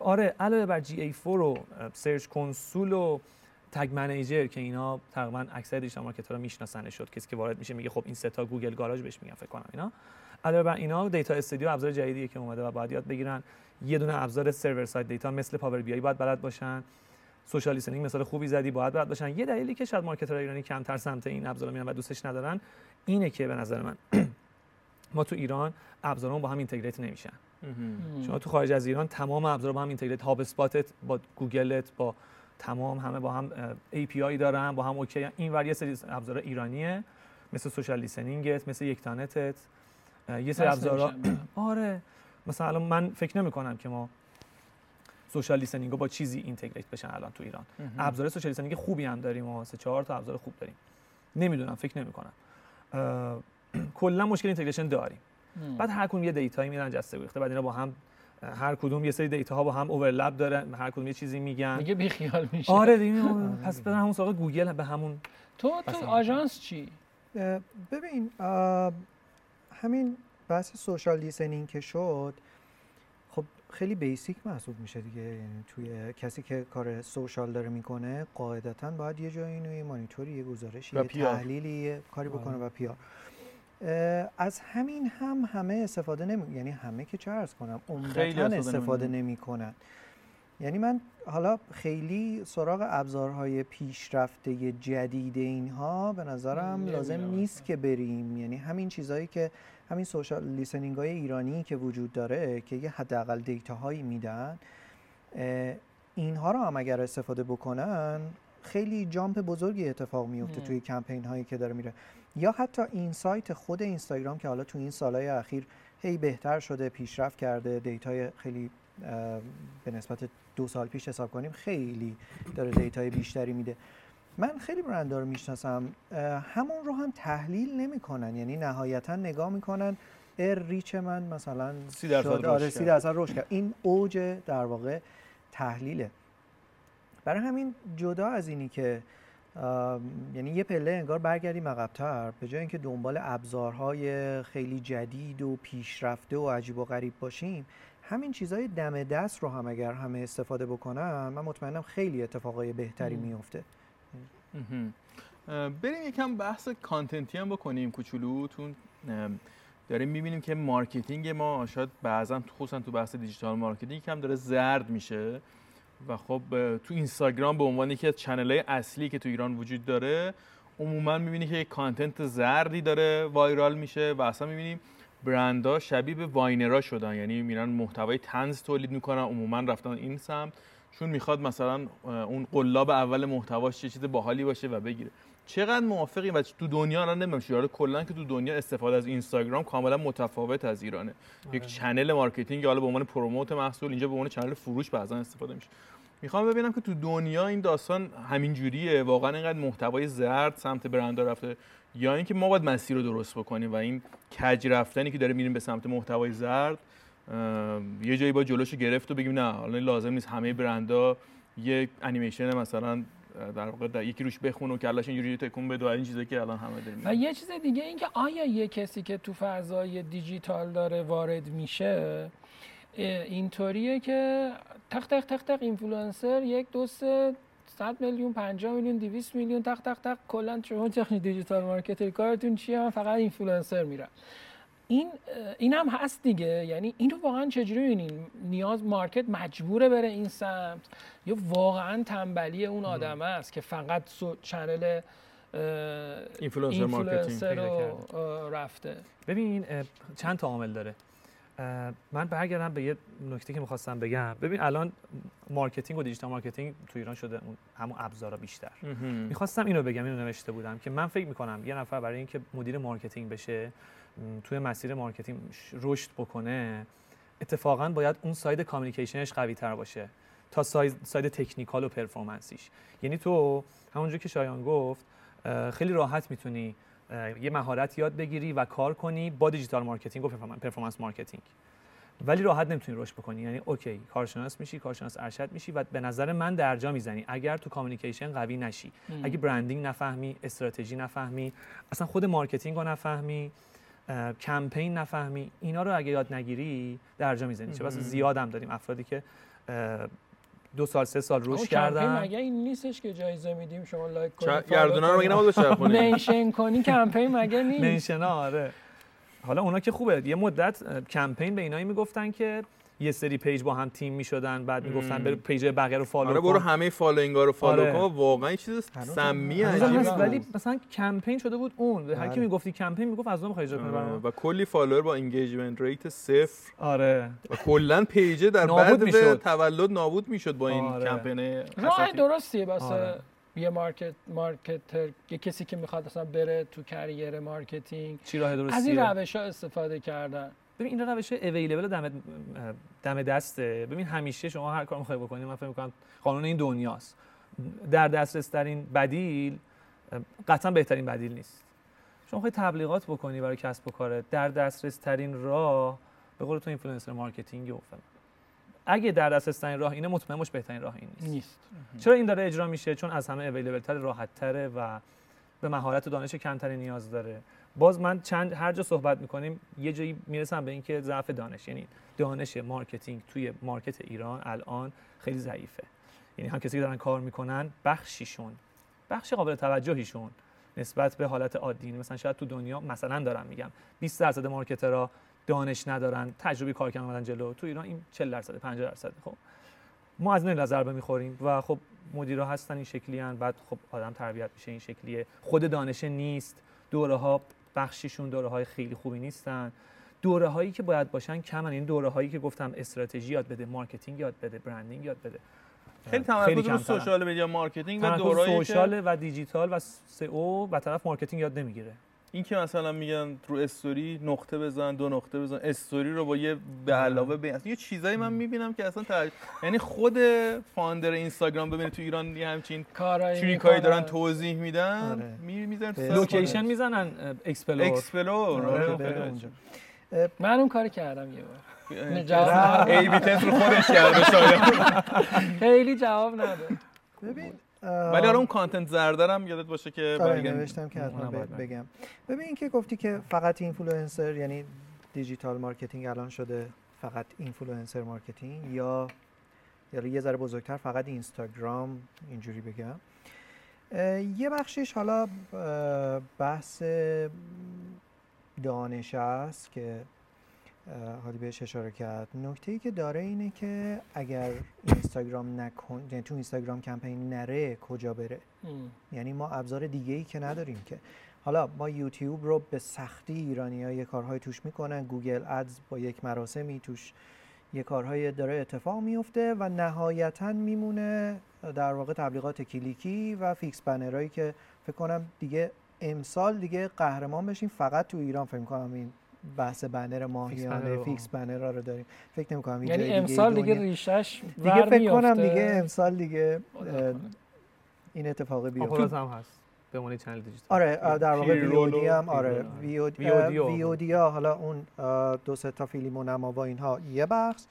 آره علاوه بر GA 4 و Search Console و Tag Manager که اینا تقریبا اکثر digital marketer ها می‌شناسن شد. کسی که وارد میشه میگه خب این سه تا Google Garage بهش میگن فکر کنم اینا. علاوه بر اینا Data Studio ابزار جدیدیه که اومده و باید یاد بگیرن. یه دونه ابزار server side data مثل Power BI باید بلد باشن. social listening مثال خوبی زدی باید بلد باشن. یه دلیلی که شاید marketer های ایرانی کمتر سمت این ابزارا میان و دوستش ندارن اینه که به نظر من ما تو ایران ابزارمون با هم integrate نمیشن. شما تو خارج از ایران تمام ابزار با هم integrate. HubSpot ت با گوگلت با تمام همه با هم API دارن با هم okay این ور یه سری ابزار ایرانیه. مثل social listening ت مثل یکتانتت یه سری ابزارا
نمیشن.
آره. مثلا الان من فکر نمی کنم که ما social listening با چیزی integrate بشن الان تو ایران. ابزار social listening خوبی هم داریم و سه چهار تا ابزار خوب داریم. نمی‌دونم فکر نمی کنم کلا مشکل integration داریم. بعد هر کدوم یه data یی میدن جسته گریخته بعد اینا با هم هر کدوم یه سری data ها با هم overlap داره. هر کدوم یه چیزی میگن.
میگه بی خیال میشه.
آره دیگه پس برن همون سراغ گوگل به همون
تو تو. آژانس چی؟
ببین همین بحث social listening که شد خب خیلی basic محسوب میشه دیگه. یعنی توی کسی که کار social داره می‌کنه قاعدتا باید یه جایی اینو یه مانیتوری یه گزارشی یه. تحلیلی یه کاری بکنه و PR. از همین هم همه استفاده نمی یعنی همه که چه ارز کنم عمدتا استفاده
نمی‌کنن.
نمی‌کنن یعنی من حالا خیلی سراغ ابزارهای پیشرفته جدید اینها به نظرم لازم
نمی‌رم
نیست که بریم یعنی همین چیزهایی که همین سوشال لیسنینگ های ایرانی که وجود داره که یه حداقل دیتا هایی میدن اینها رو هم اگر استفاده بکنن خیلی جامپ بزرگی اتفاق میفته. توی کمپین هایی که داره میره یا حتی این سایت خود اینستاگرام که حالا تو این سالهای اخیر هی بهتر شده پیشرفت کرده data ی خیلی به نسبت دو سال پیش حساب کنیم خیلی داره data ی بیشتری میده. من خیلی برندها رو می‌شناسم همون رو هم تحلیل نمی‌کنن یعنی نهایتا نگاه می‌کنن ار reach من مثلا
30 درصد
آره
کرد.
30 درصد رشد کرد. این اوج در واقع تحلیله. برای همین جدا از اینی که یعنی یه پله انگار برگردیم عقبتر به جای اینکه دنبال ابزارهای خیلی جدید و پیشرفته و عجیب و غریب باشیم همین چیزهای دم دست رو هم اگر همه استفاده بکنن من مطمئنم خیلی اتفاقای بهتری. میفته
بریم یکم بحث content ی هم بکنیم کوچولو تون داریم می‌بینیم که marketing ما شاید بعضا خصوصا تو بحث digital marketing کم داره زرد میشه. و خب تو اینستاگرام به عنوان یکی از channel های اصلی که تو ایران وجود داره عموما می‌بینی که یک content زردی داره viral میشه و اصلا می‌بینیم برندها شبیه به viner ا شدن. یعنی میرن محتوای طنز تولید می‌کنن عموما رفتن این سمت. چون می‌خواد مثلا اون قلاب اول محتواش چه چیز باحالی باشه و بگیره. چقدر موافقی؟ و تو دنیا الان نمی‌دونم چجوریه کلا که تو دنیا استفاده از اینستاگرام کاملا متفاوت از ایرانه. یک channel marketing حالا به عنوان promote محصول اینجا به عنوان channel فروش بعضا استفاده میشه. می‌خوام ببینم که تو دنیا این داستان همین جوریه واقعا اینقدر محتوای زرد سمت برندا رفته یا اینکه ما باید مسیر رو درست بکنیم و این کج رفتنی که داره میریم به سمت محتوای زرد یه جایی باید جلوشو گرفت و بگیم نه حالا لازم نیست. همه برندا یه انیمیشن مثلا در واقع در یکی روش بخونه و کله‌ش اینجوری تکون بده این چیزایی که الان همه داریم
و یه چیز دیگه این که آیا یه کسی که تو فضای دیجیتال داره وارد میشه اینطوریه که تق تق تق تق اینفلوئنسر یک دو سه صد میلیون 50 میلیون 200 میلیون تق تق تق کلا شما تکنیک digital marketer کارتون چیه؟ من فقط اینفلوئنسر میرم. این این هم هست دیگه. یعنی اینو واقعا چجوری می‌بینین نیاز market مجبوره بره این سمت؟ یا واقعا تنبلی اون آدم است که فقط
channel
influencer
marketing
رو رفته.
ببین چند تا عامل داره. من برگردم به یه نکته که می‌خواستم بگم. ببین الان marketing و digital marketing تو ایران شده. همون ابزارا بیشتر. می‌خواستم اینو بگم اینو نوشته بودم که من فکر می‌کنم یه نفر برای اینکه مدیر marketing بشه توی مسیر marketing رشد بکنه اتفاقا باید اون side communication ش قوی تر باشه تا side, side technical و performance یش. یعنی تو همونجور که شایان گفت خیلی راحت می‌تونی یه مهارت یاد بگیری و کار کنی با digital marketing و performance- marketing. ولی راحت نمی‌تونی رشد بکنی. یعنی okay کارشناس میشی کارشناس ارشد میشی و به نظر من درجا می‌زنی. اگر تو communication قوی نشی اگه branding نفهمی استراتژی نفهمی اصلا خود marketing رو نفهمی کمپین نفهمی. اینا رو اگه یاد نگیری درجا می‌زنی چه؟ بس
مهم.
زیادم داریم افرادی که دو سال سه سال
کمپین
کردن.
مگه این نیستش که جایزه میدیم شما like کنید
گردونا رو مگه نباید بچرخونیم
mention کنی کمپین مگه نیست؟
mention ا آره. حالا اونا که خوبه. یه مدت کمپین به اینایی می‌گفتن که یه سری page با هم تیم می‌شدن بعد می‌گفتن. برو page بقیه رو follow
آره برو
کن
همه following ا رو follow
آره.
کن واقعا این چیز سمی
عجیبه.
ولی مثلا کمپین شده بود اون هر کی
بله.
می‌گفتی کمپین می‌گفت از اون می‌خوای اجرا کنی.
و کلی follower با engagement rate صفر
آره
و کلا page ه
در
بعد. تولد نابود می‌شد با این
آره.
کمپین
راه. درستیه واسه
آره.
یه market marketer یه کسی که می‌خواد اصلا بره تو career marketing
چی راه درستیه
از این روش ها استفاده کردن
ببین این روش available دم دم دسته. ببین همیشه شما هر کار می‌خوای بکنی من فکر می‌کنم قانون این دنیاست. در دسترس ترین بدیل قطعا بهترین بدیل نیست. شما خواهی تبلیغات بکنی برای کسب و کارت در دسترس ترین راه به قول تو influencer marketing و فلان. اگه در دسترس ترین راه اینه مطمئن باش بهترین راه این نیست.
نیست.
چرا این داره اجرا میشه؟ چون از همه available تر راحت تره و به مهارت و دانش کمتری نیاز داره. باز من چند هر جا صحبت می‌کنیم یه جایی می‌رسم به اینکه ضعف دانش. یعنی دانش marketing توی market ایران الان خیلی ضعیفه. یعنی هم کسی که دارن کار می‌کنن بخشیشون بخش قابل توجهیشون نسبت به حالت عادی. یعنی مثلا شاید تو دنیا مثلا دارم میگم 20 درصد marketer ها دانش ندارن تجربه کار کردن اومدن جلو. تو ایران این 40 درصد 50 درصد خب ما از این نظر می‌خوریم و خب مدیرا هستن این شکلین. بعد خب آدم تربیت میشه این شکلیه. خود دانش نیست. دوره ها بخشیشون دوره های خیلی خوبی نیستن. دوره هایی که باید باشن کمن. این دوره هایی که گفتم استراتژی یاد بده marketing یاد بده branding یاد بده.
خیلی تمرکز رو. social media marketing و دورایی
social و دیجیتال و سئو و طرف مارکتینگ یاد نمی‌گیره.
این که مثلا میگن رو استوری نقطه بزن دو نقطه بزن استوری رو با یه به علاوه اصلا یه چیزایی من می‌بینم که اصلا تر... یعنی خود فاندر اینستاگرام ببینید تو ایران یه همچین
کارایی
تریکایی دارن. توضیح میدن
آره.
می
لوکیشن. می‌زنن اکسپلور
اکسپلور
آره،.
من اون کار کردم یه بار. جواب
ای بی تست رو خودش کرده شاید
خیلی جواب نداد
ببین
ولی آره اون content زرد رم یادت باشه که
آره نوشتم که حتما
بگم.
ببین اینکه گفتی که فقط اینفلوئنسر یعنی digital marketing الان شده فقط influencer marketing یا یا یه ذره بزرگتر فقط اینستاگرام اینجوری بگم یه بخشش حالا بحث دانش است که حالی بهش اشاره کرد. نکته ای که داره اینه که اگر اینستاگرام نکن یعنی تو اینستاگرام کمپین نره کجا بره؟
ام.
یعنی ما ابزار دیگه ای که نداریم که. حالا ما یوتیوب رو به سختی ایرانی ها یه کارهای توش می‌کنن. Google Ads با یک مراسمی توش یه کارهای داره اتفاق میفته و نهایتا میمونه در واقع تبلیغات کلیکی و fix banner هایی که فکر کنم دیگه امسال دیگه قهرمان بشیم. فقط تو ایران فکر کنم این بحث بنر ماهیانه. فیکس بنر رو داریم فکر نمی کنم
یعنی امسال دیگه ریشش
دیگه فکر کنم. دیگه امسال دیگه. این اتفاق بیفته
هم هست به عنوان چنل دیجیتال
آره در واقع
پیر
وی او
رول
دی
و
هم آره
رول.
وی او
VOD و-
وی او دی ها حالا اون دو سه تا فیلم و نما و اینها یه بخش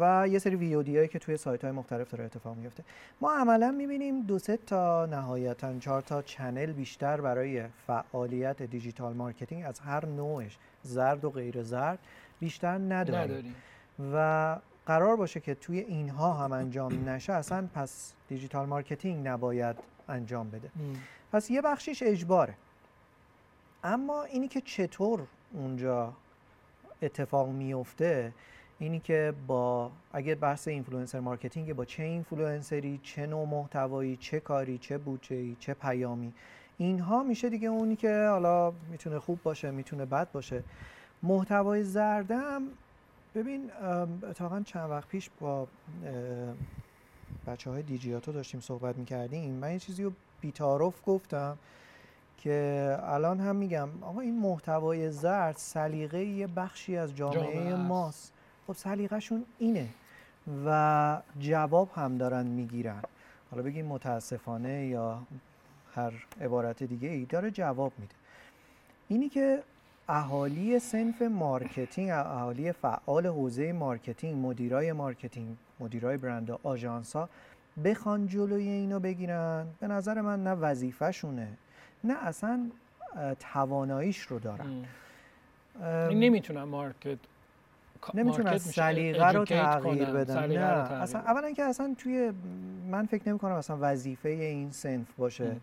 و یه سری وی او دی هایی که توی سایت های مختلف داره اتفاق میفته ما عملا می‌بینیم دو سه تا نهایتا چهار تا چنل بیشتر برای فعالیت دیجیتال مارکتینگ از هر نوعش زرد و غیر زرد بیشتر نداریم.
نداریم.
و قرار باشه که توی اینها هم انجام نشه اصلا پس digital marketing نباید انجام بده.
ام.
پس یه بخشیش اجباره. اما اینی که چطور اونجا اتفاق میفته اینی که با اگه بحث influencer marketing با چه اینفلوئنسری چه نوع محتوایی چه کاری چه بودجه‌ای چه پیامی اینها میشه دیگه اونی که حالا می‌تونه خوب باشه می‌تونه بد باشه. محتوای زردم ببین اتفاقا چند وقت پیش با بچه های دیجیاتو داشتیم صحبت می‌کردیم. من یه چیزی رو بیتارف گفتم که الان هم میگم آقا این محتوای زرد سلیقه یه بخشی از جامعه,
جامعه است.
ماست. خب سلیقهشون اینه و جواب هم دارن می‌گیرن. حالا بگیم متاسفانه یا هر عبارت دیگه ای داره جواب میده. اینی که اهالی صنف marketing اهالی فعال حوزه marketing مدیرای marketing مدیرای برند و آژانس ها بخوان جلوی اینو بگیرن. به نظر من نه وظیفه‌شونه نه اصلا تواناییش رو دارن.
این نمی‌تونن market
نمی‌تونن سلیقه رو تغییر بدن. نه اصلا. اولا که اصلا توی من فکر نمی کنم اصلا وظیفه این سنف باشه.
ام.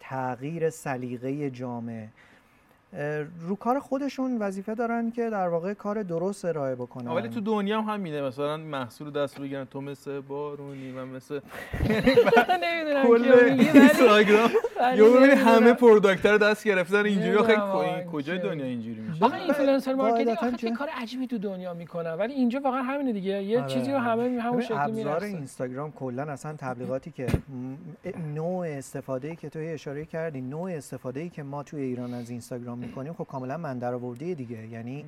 تغییر سلیقه جامعه رو کار خودشون وظیفه دارن که در واقع کار درست ارائه بکنن.
ولی تو دنیا هم همینه. مثلا محصول دست بگیرن. تو مثل بارونی من مثل
نمی‌دونم
کل
کیو میگی، ولی-
اینستاگرام. یا ببینی
نمی‌دونم.
همه پروداکتر رو دست گرفتن اینجوری. آخه
واقعا
کجای. دنیا اینجوری میشه؟
آخه اینفلوئنسر مارکتینگ آخه؟
چه
کار عجیبی تو دنیا می‌کنن ولی اینجا واقعا همینه دیگه. یه
آره.
چیزی رو همه همون شکلی
ابزار
میرقصن
اینستاگرام کلا اصلا تبلیغاتی که نوع استفاده ای که تو اشاره کردی نوع استفاده ای که ما توی ایران از اینستاگرام می‌کنیم خب کاملا من درآورده دیگه. یعنی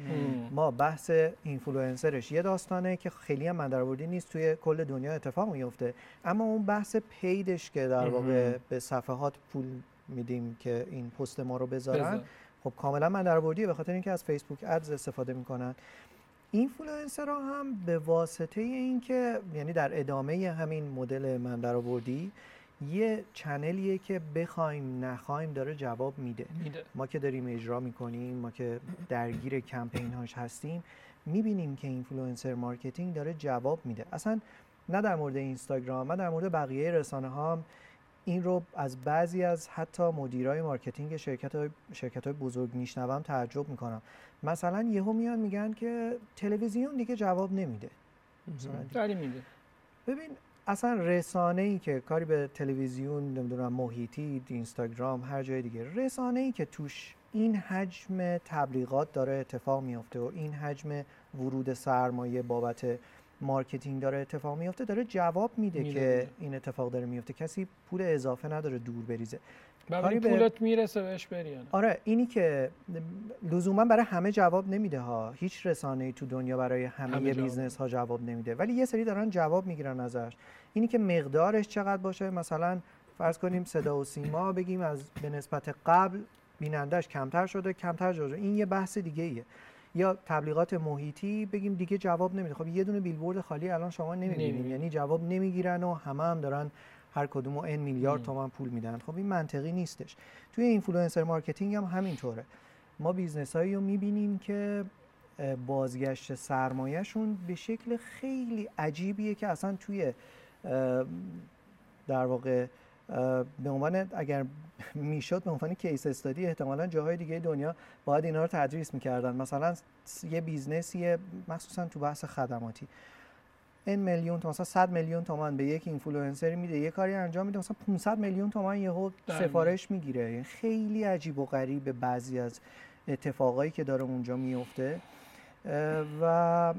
ما بحث اینفلوئنسرش یه داستانه که خیلی هم من درآوردی نیست توی کل دنیا اتفاق میفته اما اون بحث paid ش که در واقع به صفحات پول میدیم که این پست ما رو بذارن
بذار.
خب کاملا من درآوردیه به خاطر اینکه از Facebook Ads استفاده می‌کنن. اینفلوئنسرها هم به واسطه اینکه یعنی در ادامه همین مدل من درآوردی یه channel یه که بخوایم نخوایم داره جواب میده. ما که داریم اجرا می‌کنیم ما که درگیر کمپین هاش هستیم می‌بینیم که influencer marketing داره جواب میده. اصلا نه در مورد اینستاگرام من در مورد بقیه رسانه ها این رو از بعضی از حتی مدیرای marketing شرکت های, شرکت های بزرگ میشنوم تعجب می‌کنم. مثلا یهو میان میگن که تلویزیون دیگه جواب نمیده. مثلا
داری میده.
ببین اصلا رسانه ای که کاری به تلویزیون نمی‌دونم محیطی اینستاگرام هر جای دیگه رسانه ای که توش این حجم تبلیغات داره اتفاق میافته و این حجم ورود سرمایه بابت مارکتینگ داره اتفاق میافته داره جواب میده
میده،
که. این اتفاق داره میفته کسی پول اضافه نداره دور بریزه کاری به-
پولت می‌رسه بهش بری؟
آره اینی که لزوما برای همه جواب نمیده ها. هیچ رسانه ای تو دنیا برای همه,
همه جواب.
بیزنس ها جواب نمیده. ولی یه سری دارن جواب می‌گیرن ازش. اینی که مقدارش چقدر باشه مثلا فرض کنیم صدا و سیما بگیم از به نسبت قبل بینندش کمتر شده کمتر شده. این یه بحث دیگه ایه. یا تبلیغات محیطی بگیم دیگه جواب نمیده. خب یه دونه بیلبورد خالی الان شما نمی‌بینید.
نمی‌بینی.
یعنی جواب نمی‌گیرن و همه هم دارن هر کدوم ان میلیارد
مم.
تومن پول میدن. خب این منطقی نیستش. توی اینفلوئنسر marketing هم همینطوره. ما بیزنس هایی رو می‌بینیم که بازگشت سرمایهشون به شکل خیلی عجیبیه که اصلا توی در واقع به عنوان اگر می‌شد به عنوان case study احتمالا جاهای دیگه دنیا باید اینا رو تدریس می‌کردن. مثلا یه business یه مخصوصا تو بحث خدماتی. این میلیون مثلا 100 میلیون تومان به یک اینفلوئنسری میده یه کاری انجام میده مثلا 500 میلیون تومان یهو. سفارش می‌گیره یعنی خیلی عجیب و غریب بعضی از اتفاقایی که داره اونجا میفته و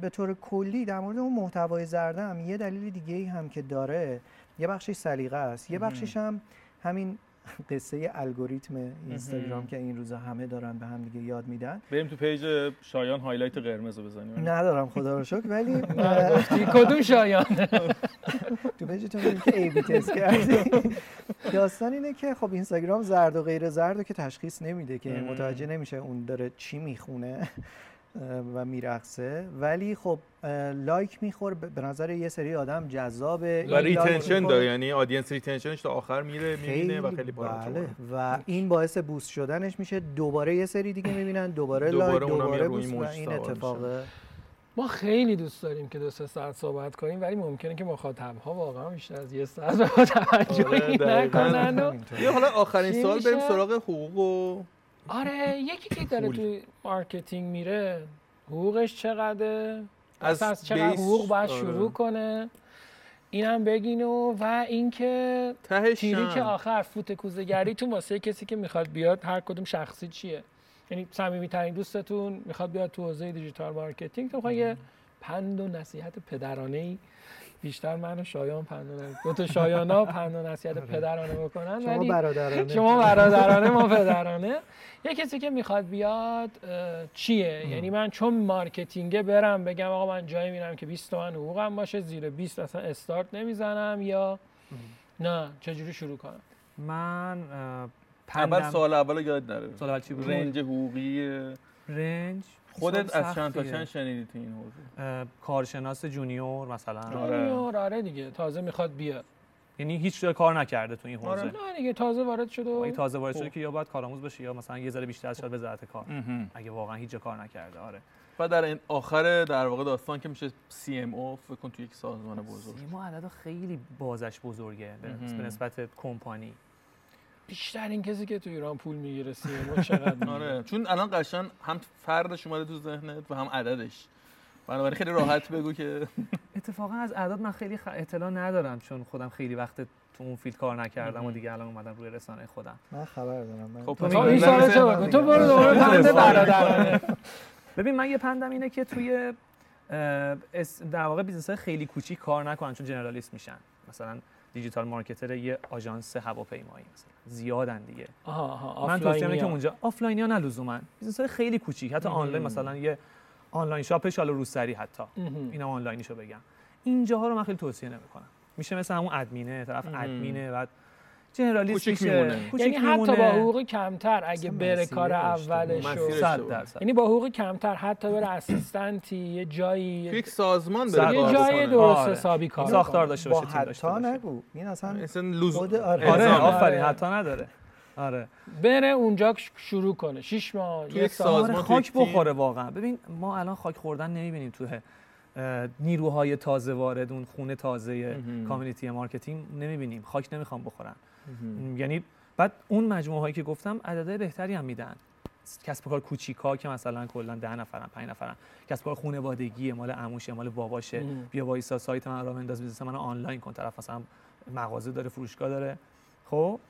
به طور کلی در مورد اون محتوای زرده هم یه دلیل دیگه ای هم که داره یه بخشش سلیقه است یه. بخشش هم همین قصه الگوریتم اینستاگرام. که این روزا همه دارن به هم دیگه یاد میدن.
بریم تو پیج شایان هایلایت قرمز رو بزنیم.
ندارم خدا رو شکر ولی
کدوم شایان؟
تو پیجتون می‌بینید که A/B test کردی. داستان اینه که خب اینستاگرام زرد و غیر زرد رو که تشخیص نمیده که. متوجه نمیشه اون داره چی می‌خونه. و میرقصه. ولی خب لایک می‌خوره به نظر یه سری آدم جذابه.
و
retention.
داره یعنی audience retention ش تا آخر میره می‌بینه و خیلی
بله و این باعث boost شدنش میشه. دوباره یه سری دیگه می‌بینن دوباره لایک
دوباره
دوباره boost و این اتفاق
ما خیلی دوست داریم که دو سه ساعت صحبت کنیم ولی ممکنه که مخاطب ها واقعا بیشتر از یه ساعت به ما توجهی
آره،.
نکنن و
یه حالا آخرین سال بریم؟ سراغ حقوق و
آره یکی که داره. تو marketing میره حقوقش چقدره
از
از, چقدر حقوق باید
آره.
شروع کنه اینم بگین و و اینکه تیری. که آخر فوت کوزه‌گری تو واسه کسی که می‌خواد بیاد هر کدوم شخصی چیه یعنی صمیمی ترین دوستتون می‌خواد بیاد تو حوزه digital marketing تو یه پند و نصیحت پدرانه ای بیشتر من و شایان پند و نصیحت- دو تا شایانا پند و نصیحت پدرانه بکنن.
شما
ولی
برادرانه.
شما برادرانه ما پدرانه. یه کسی که می‌خواد بیاد چیه؟ یعنی من چون marketing ه برم بگم آقا من جایی میرم که 20 تومن حقوقم باشه زیر 20 اصلا استارت نمی‌زنم یا نه چجوری شروع کنم؟
من
اول سال اول یاد نره.
سال اول چی بود؟
رنج حقوقی.
رنج؟
خودت از چند تا. چند شنیدی تو این حوزه
کارشناس جونیور مثلا
آره.
آره آره دیگه تازه می‌خواد بیاد
یعنی هیچ جای کار نکرده تو این حوزه
آره.
نه دیگه تازه وارد شده و
این تازه وارد
خب.
شده که یا باید کارآموز بشه یا مثلا یه ذره بیشتر از شاید وزارت کار. اگه واقعا هیچ جا کار نکرده آره
و در این آخر در واقع داستان که میشه CMO فکر کن تو یک سازمان بزرگ
سیما عدد خیلی بازش بزرگه. به نسبت کمپانی
بیشتر این کسی که تو ایران پول می‌گیره ما چقدر؟
آره چون الان قشن هم فردش اومده تو ذهنت و هم عددش بنابراین خیلی راحت بگو که
اتفاقا از اعداد من خیلی. اطلاع ندارم چون خودم خیلی وقت تو اون فیلد کار نکردم و. دیگه الان اومدم روی رسانه خودم
من خبر دارم من
خب
تو
پس
این سال تو بگو تو برو دوباره برادرانه
ببین من یه پندم اینه که توی در واقع business های خیلی کوچیک کار نکنن چون generalist میشن مثلا digital marketer یه آژانس هواپیمایی مثلا. زیادن دیگه.
آها آها
من توصیه که اونجا آفلاین ها نه لزوما. business های خیلی کوچیک. حتی. آنلاین مثلا یه online shop شال روسری حتی. اینا آنلاینیشو بگم. اینجاها رو من خیلی توصیه نمی‌کنم. میشه مثل همون ادمینه طرف. ادمینه بعد generalist
کوچیک
میشه
یعنی حتی
میمونه.
با حقوق کمتر اگه بره کار. اولش یعنی با حقوق کمتر حتی بره اسیستنتی یه جایی
یک سازمان بره
یه جای. درست
آره.
حسابی کار
ساختار. داشته
با
باشه تیم داشته باشه
نگو این اصلا
اصلا لزوم
خود آره.
آره. آفرین
آره.
حتی نداره آره
بره اونجا شروع کنه شش ماه
یک سازمان
آره خاک. بخوره واقعا ببین ما الان خاک خوردن نمی‌بینیم تو نیروهای تازه وارد اون خونه تازه. کامیونیتی مارکتینگ نمی‌بینیم خاک نمی‌خوام بخورن یعنی بعد اون مجموعه هایی که گفتم عددهای بهتری هم میدن. کسب و کار کوچیکا که مثلا کلا 10 نفرن 5 نفرن. کسب و کار خانوادگی مال عموشه مال باباشه. بیا وایسا سایت من راه بنداز business من آنلاین کن. طرف مثلا مغازه داره فروشگاه داره. خب؟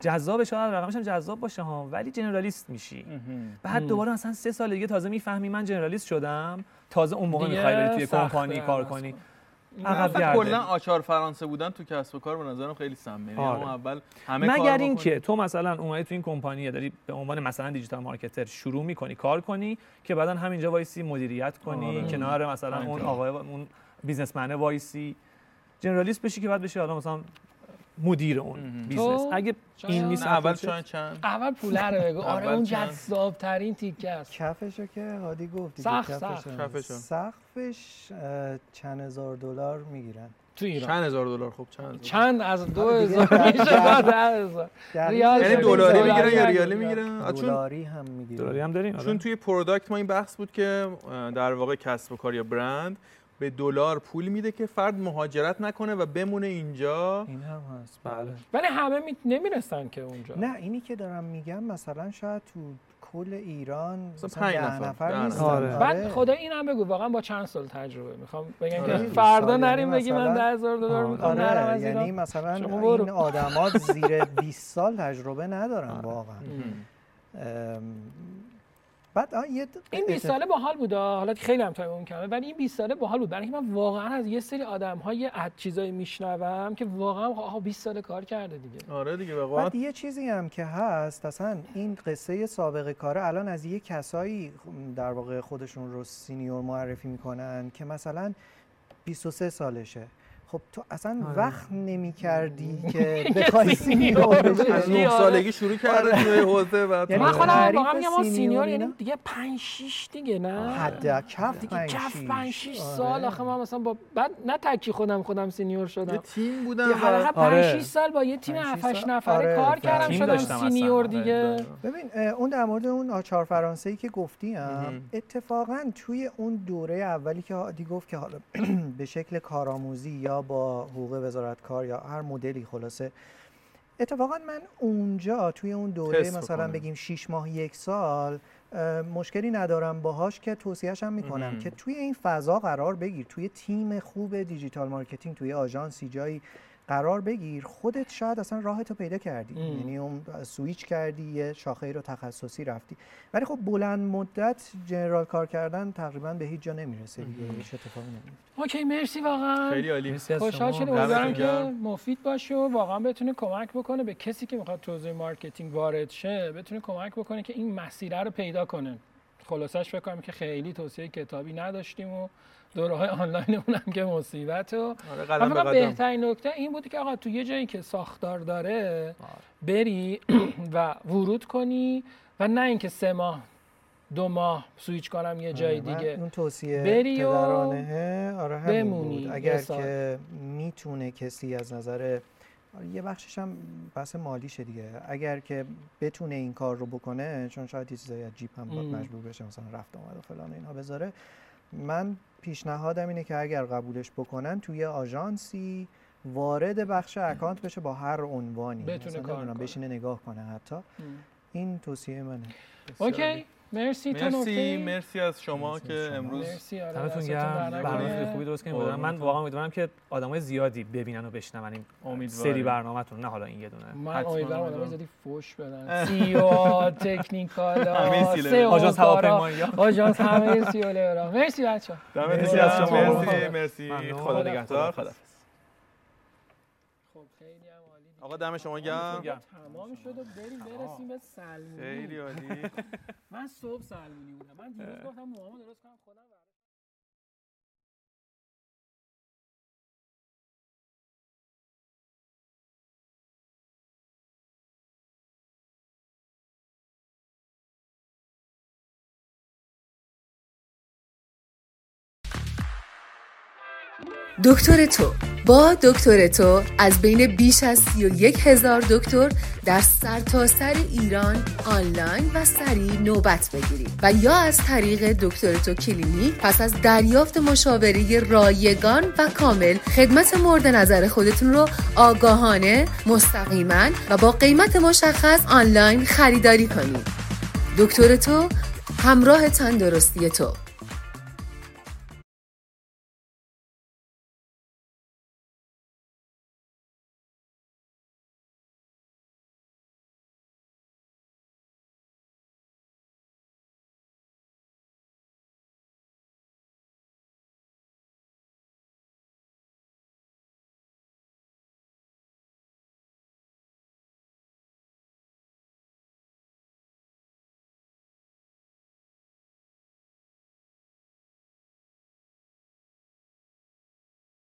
جذاب شاید رقمش هم جذاب باشه ها ولی generalist میشی. بعد. دوباره مثلا سه سال دیگه تازه می‌فهمی من generalist شدم. تازه اون موقع می‌خوای بری توی کمپانی کار کنی.
کن.
عقب گرده.
کلا آچار فرانسه بودن تو کسب و کار به نظرم خیلی سمه یعنی
آره.
اول همه
مگر. اینکه تو مثلا اومدی تو این کمپانی داری به عنوان مثلا digital marketer شروع می‌کنی کار کنی که بعدا همینجا وایسی مدیریت کنی
آره.
کنار مثلا. اون آقای اون businessman ه وایسی generalist بشی که بعد بشی حالا مثلا مدیر اون. business
تو
اگه این نیست
اول. شاید چند
اول پوله رو بگو آره اون
چند؟
جذاب ترین تیکه است
کفشو که هادی گفت.
سقف.
کفشو. سقفش چند هزار دلار می‌گیرن
تو ایران
چند هزار دلار خب چند هزار؟
چند از دو
آره.
هزار میشه تا ده هزار ریال
یعنی. دلاری می‌گیرن یا. ریالی می‌گیرن
دلاری هم می‌گیرن
دلاری هم داریم آره.
چون توی product ما این بحث بود که در واقع کسب و کار یا برند به دلار پول میده که فرد مهاجرت نکنه و بمونه اینجا.
این هم هست.
بله.
ولی همه می... نمی‌رسن که اونجا.
نه اینی که دارم میگم مثلا شاید تو کل ایران
مثلا
مثلا
پنج
ده
نفر،
نفر
ده
نیستن.
نفر.
بعد خدا این هم بگو واقعا با چند سال تجربه. می‌خوام بگم
آره.
که فردا نریم
یعنی
بگی من
مثلا-
ده هزار دلار
آره.
می‌خوام نرم
آره
از
یعنی
ایران
مثلا
شما برو.
این آدما زیر 20 سال تجربه ندارن
آره.
واقعا. بعد یه
این 20 ساله باحال بود. حالا که خیلی هم تایم اون کمه ولی این 20 ساله باحال بود. برای اینکه من واقعا از یه سری آدم های از چیزایی میشنوم که واقعا آها 20 ساله کار کرده دیگه.
آره دیگه قول
بعد یه چیزی هم که هست اصلا این قصه سابقه کاره الان از یه کسایی در واقع خودشون رو سینیور معرفی می‌کنن که مثلا 23 سالشه. خب تو اصلا
آره.
وقت نمی کردی که بخوای سینیور بشی
از نه سالگی شروع کرده توی حوزه بعد
یعنی
من
آره.
خودم واقعا میگم ما
سینیور؟
یعنی دیگه 5 6 دیگه نه
حد کف
دیگه
پنج
کف
شیش.
5 6
آره.
سال آخه من مثلا با بعد نه تکی خودم خودم سینیور
یه
شدم
تیم بودن
یه حداقل
و
5
آره.
6 سال با یه تیم
پنج،
7
شیش
8
سال.
نفره
آره،
کار
تیم
کردم شدم. سینیور
آره،
دیگه.
ببین اون در مورد اون آچار فرانسه ای که گفتی. اتفاقا توی اون دوره اولی که هادی گفت که حالا به شکل کارآموزی یا با حقوق وزارت کار یا هر مدلی خلاصه اتفاقا من اونجا توی اون دوره مثلا. بگیم 6 ماه یک سال مشکلی ندارم باهاش که توصیهش هم می‌کنم. که توی این فضا قرار بگیر توی تیم خوب digital marketing توی آژانسی جایی قرار بگیر خودت شاید اصلا راهتو پیدا کردی.
ام.
یعنی اون سویچ کردی یه شاخه رو تخصصی رفتی. ولی خب بلند مدت general کار کردن تقریبا به هیچ جا نمی‌رسه دیگه. هیچ اتفاقی نمیفته
OK مرسی واقعا.
خیلی عالی.
خوشحال. شدیم.
دمتون
امیدوارم که. مفید باشه و واقعا بتونه کمک بکنه به کسی که می‌خواد تو حوزه marketing وارد شه بتونه کمک بکنه که این مسیره رو پیدا کنه. خلاصش فکر کنم که خیلی توصیه کتابی نداشتیم و دوره های آنلاین اونم که مصیبت و
آره
بهترین نکته این بود که آقا تو یه جایی که ساختار داره بری و ورود کنی و نه اینکه سه ماه دو ماه سویچ کنم یه جای
آره، من
دیگه.
اون توصیه
بری و
آره
بمونی
بود. اگر. که می‌تونه کسی از نظر آره، یه بخشش هم بحث مالیشه دیگه. اگر که بتونه این کار رو بکنه چون شاید یه چیزایی از جیب هم باید. مجبور بشه مثلا رفت آمد و فلان اینها بذاره من پیشنهادم اینه که اگر قبولش بکنن توی آژانسی وارد بخش account بشه با هر عنوانی.
بتونه
مثلا
کار.
بشینه نگاه کنه حتی. این توصیه منه.
OK. مرسی تو
مرسی مرسی از شما
مرسی
که
شما.
امروز
آره
دمتون
دستتون
گرم برنامه خوبی درست کردین. من واقعا امیدوارم که آدمای زیادی ببینن و بشنون این
امیدواریم.
سری برنامه‌تون نه حالا این یه دونه
من امیدوارم آدمای
امیدوارم.
زیادی فوش بدن
SEO technical.
آژانس هواپیمایی
آژانس همه سی او. مرسی بچه‌ها
دمتون
مرسی
گرم.
از شما.
مرسی مرسی. خدا نگهدار
خدا
خدا
خب خیلی هم عالی دیگه.
آقا دم شما
گرم.
تمام شد و بریم برسیم به سلمونی.
خیلی عالی.
من صبح سلمونی بودم. من دیروز گفتم موهامو درست کنم خودم
دکتر تو. با دکتر تو از بین بیش از 31 هزار دکتر در سرتاسر سر ایران آنلاین و سریع نوبت بگیرید. و یا از طریق دکتر تو کلینیک پس از دریافت مشاوره رایگان و کامل خدمت مورد نظر خودتون رو آگاهانه مستقیما و با قیمت مشخص آنلاین خریداری کنید. دکتر تو همراه تندرستی تو.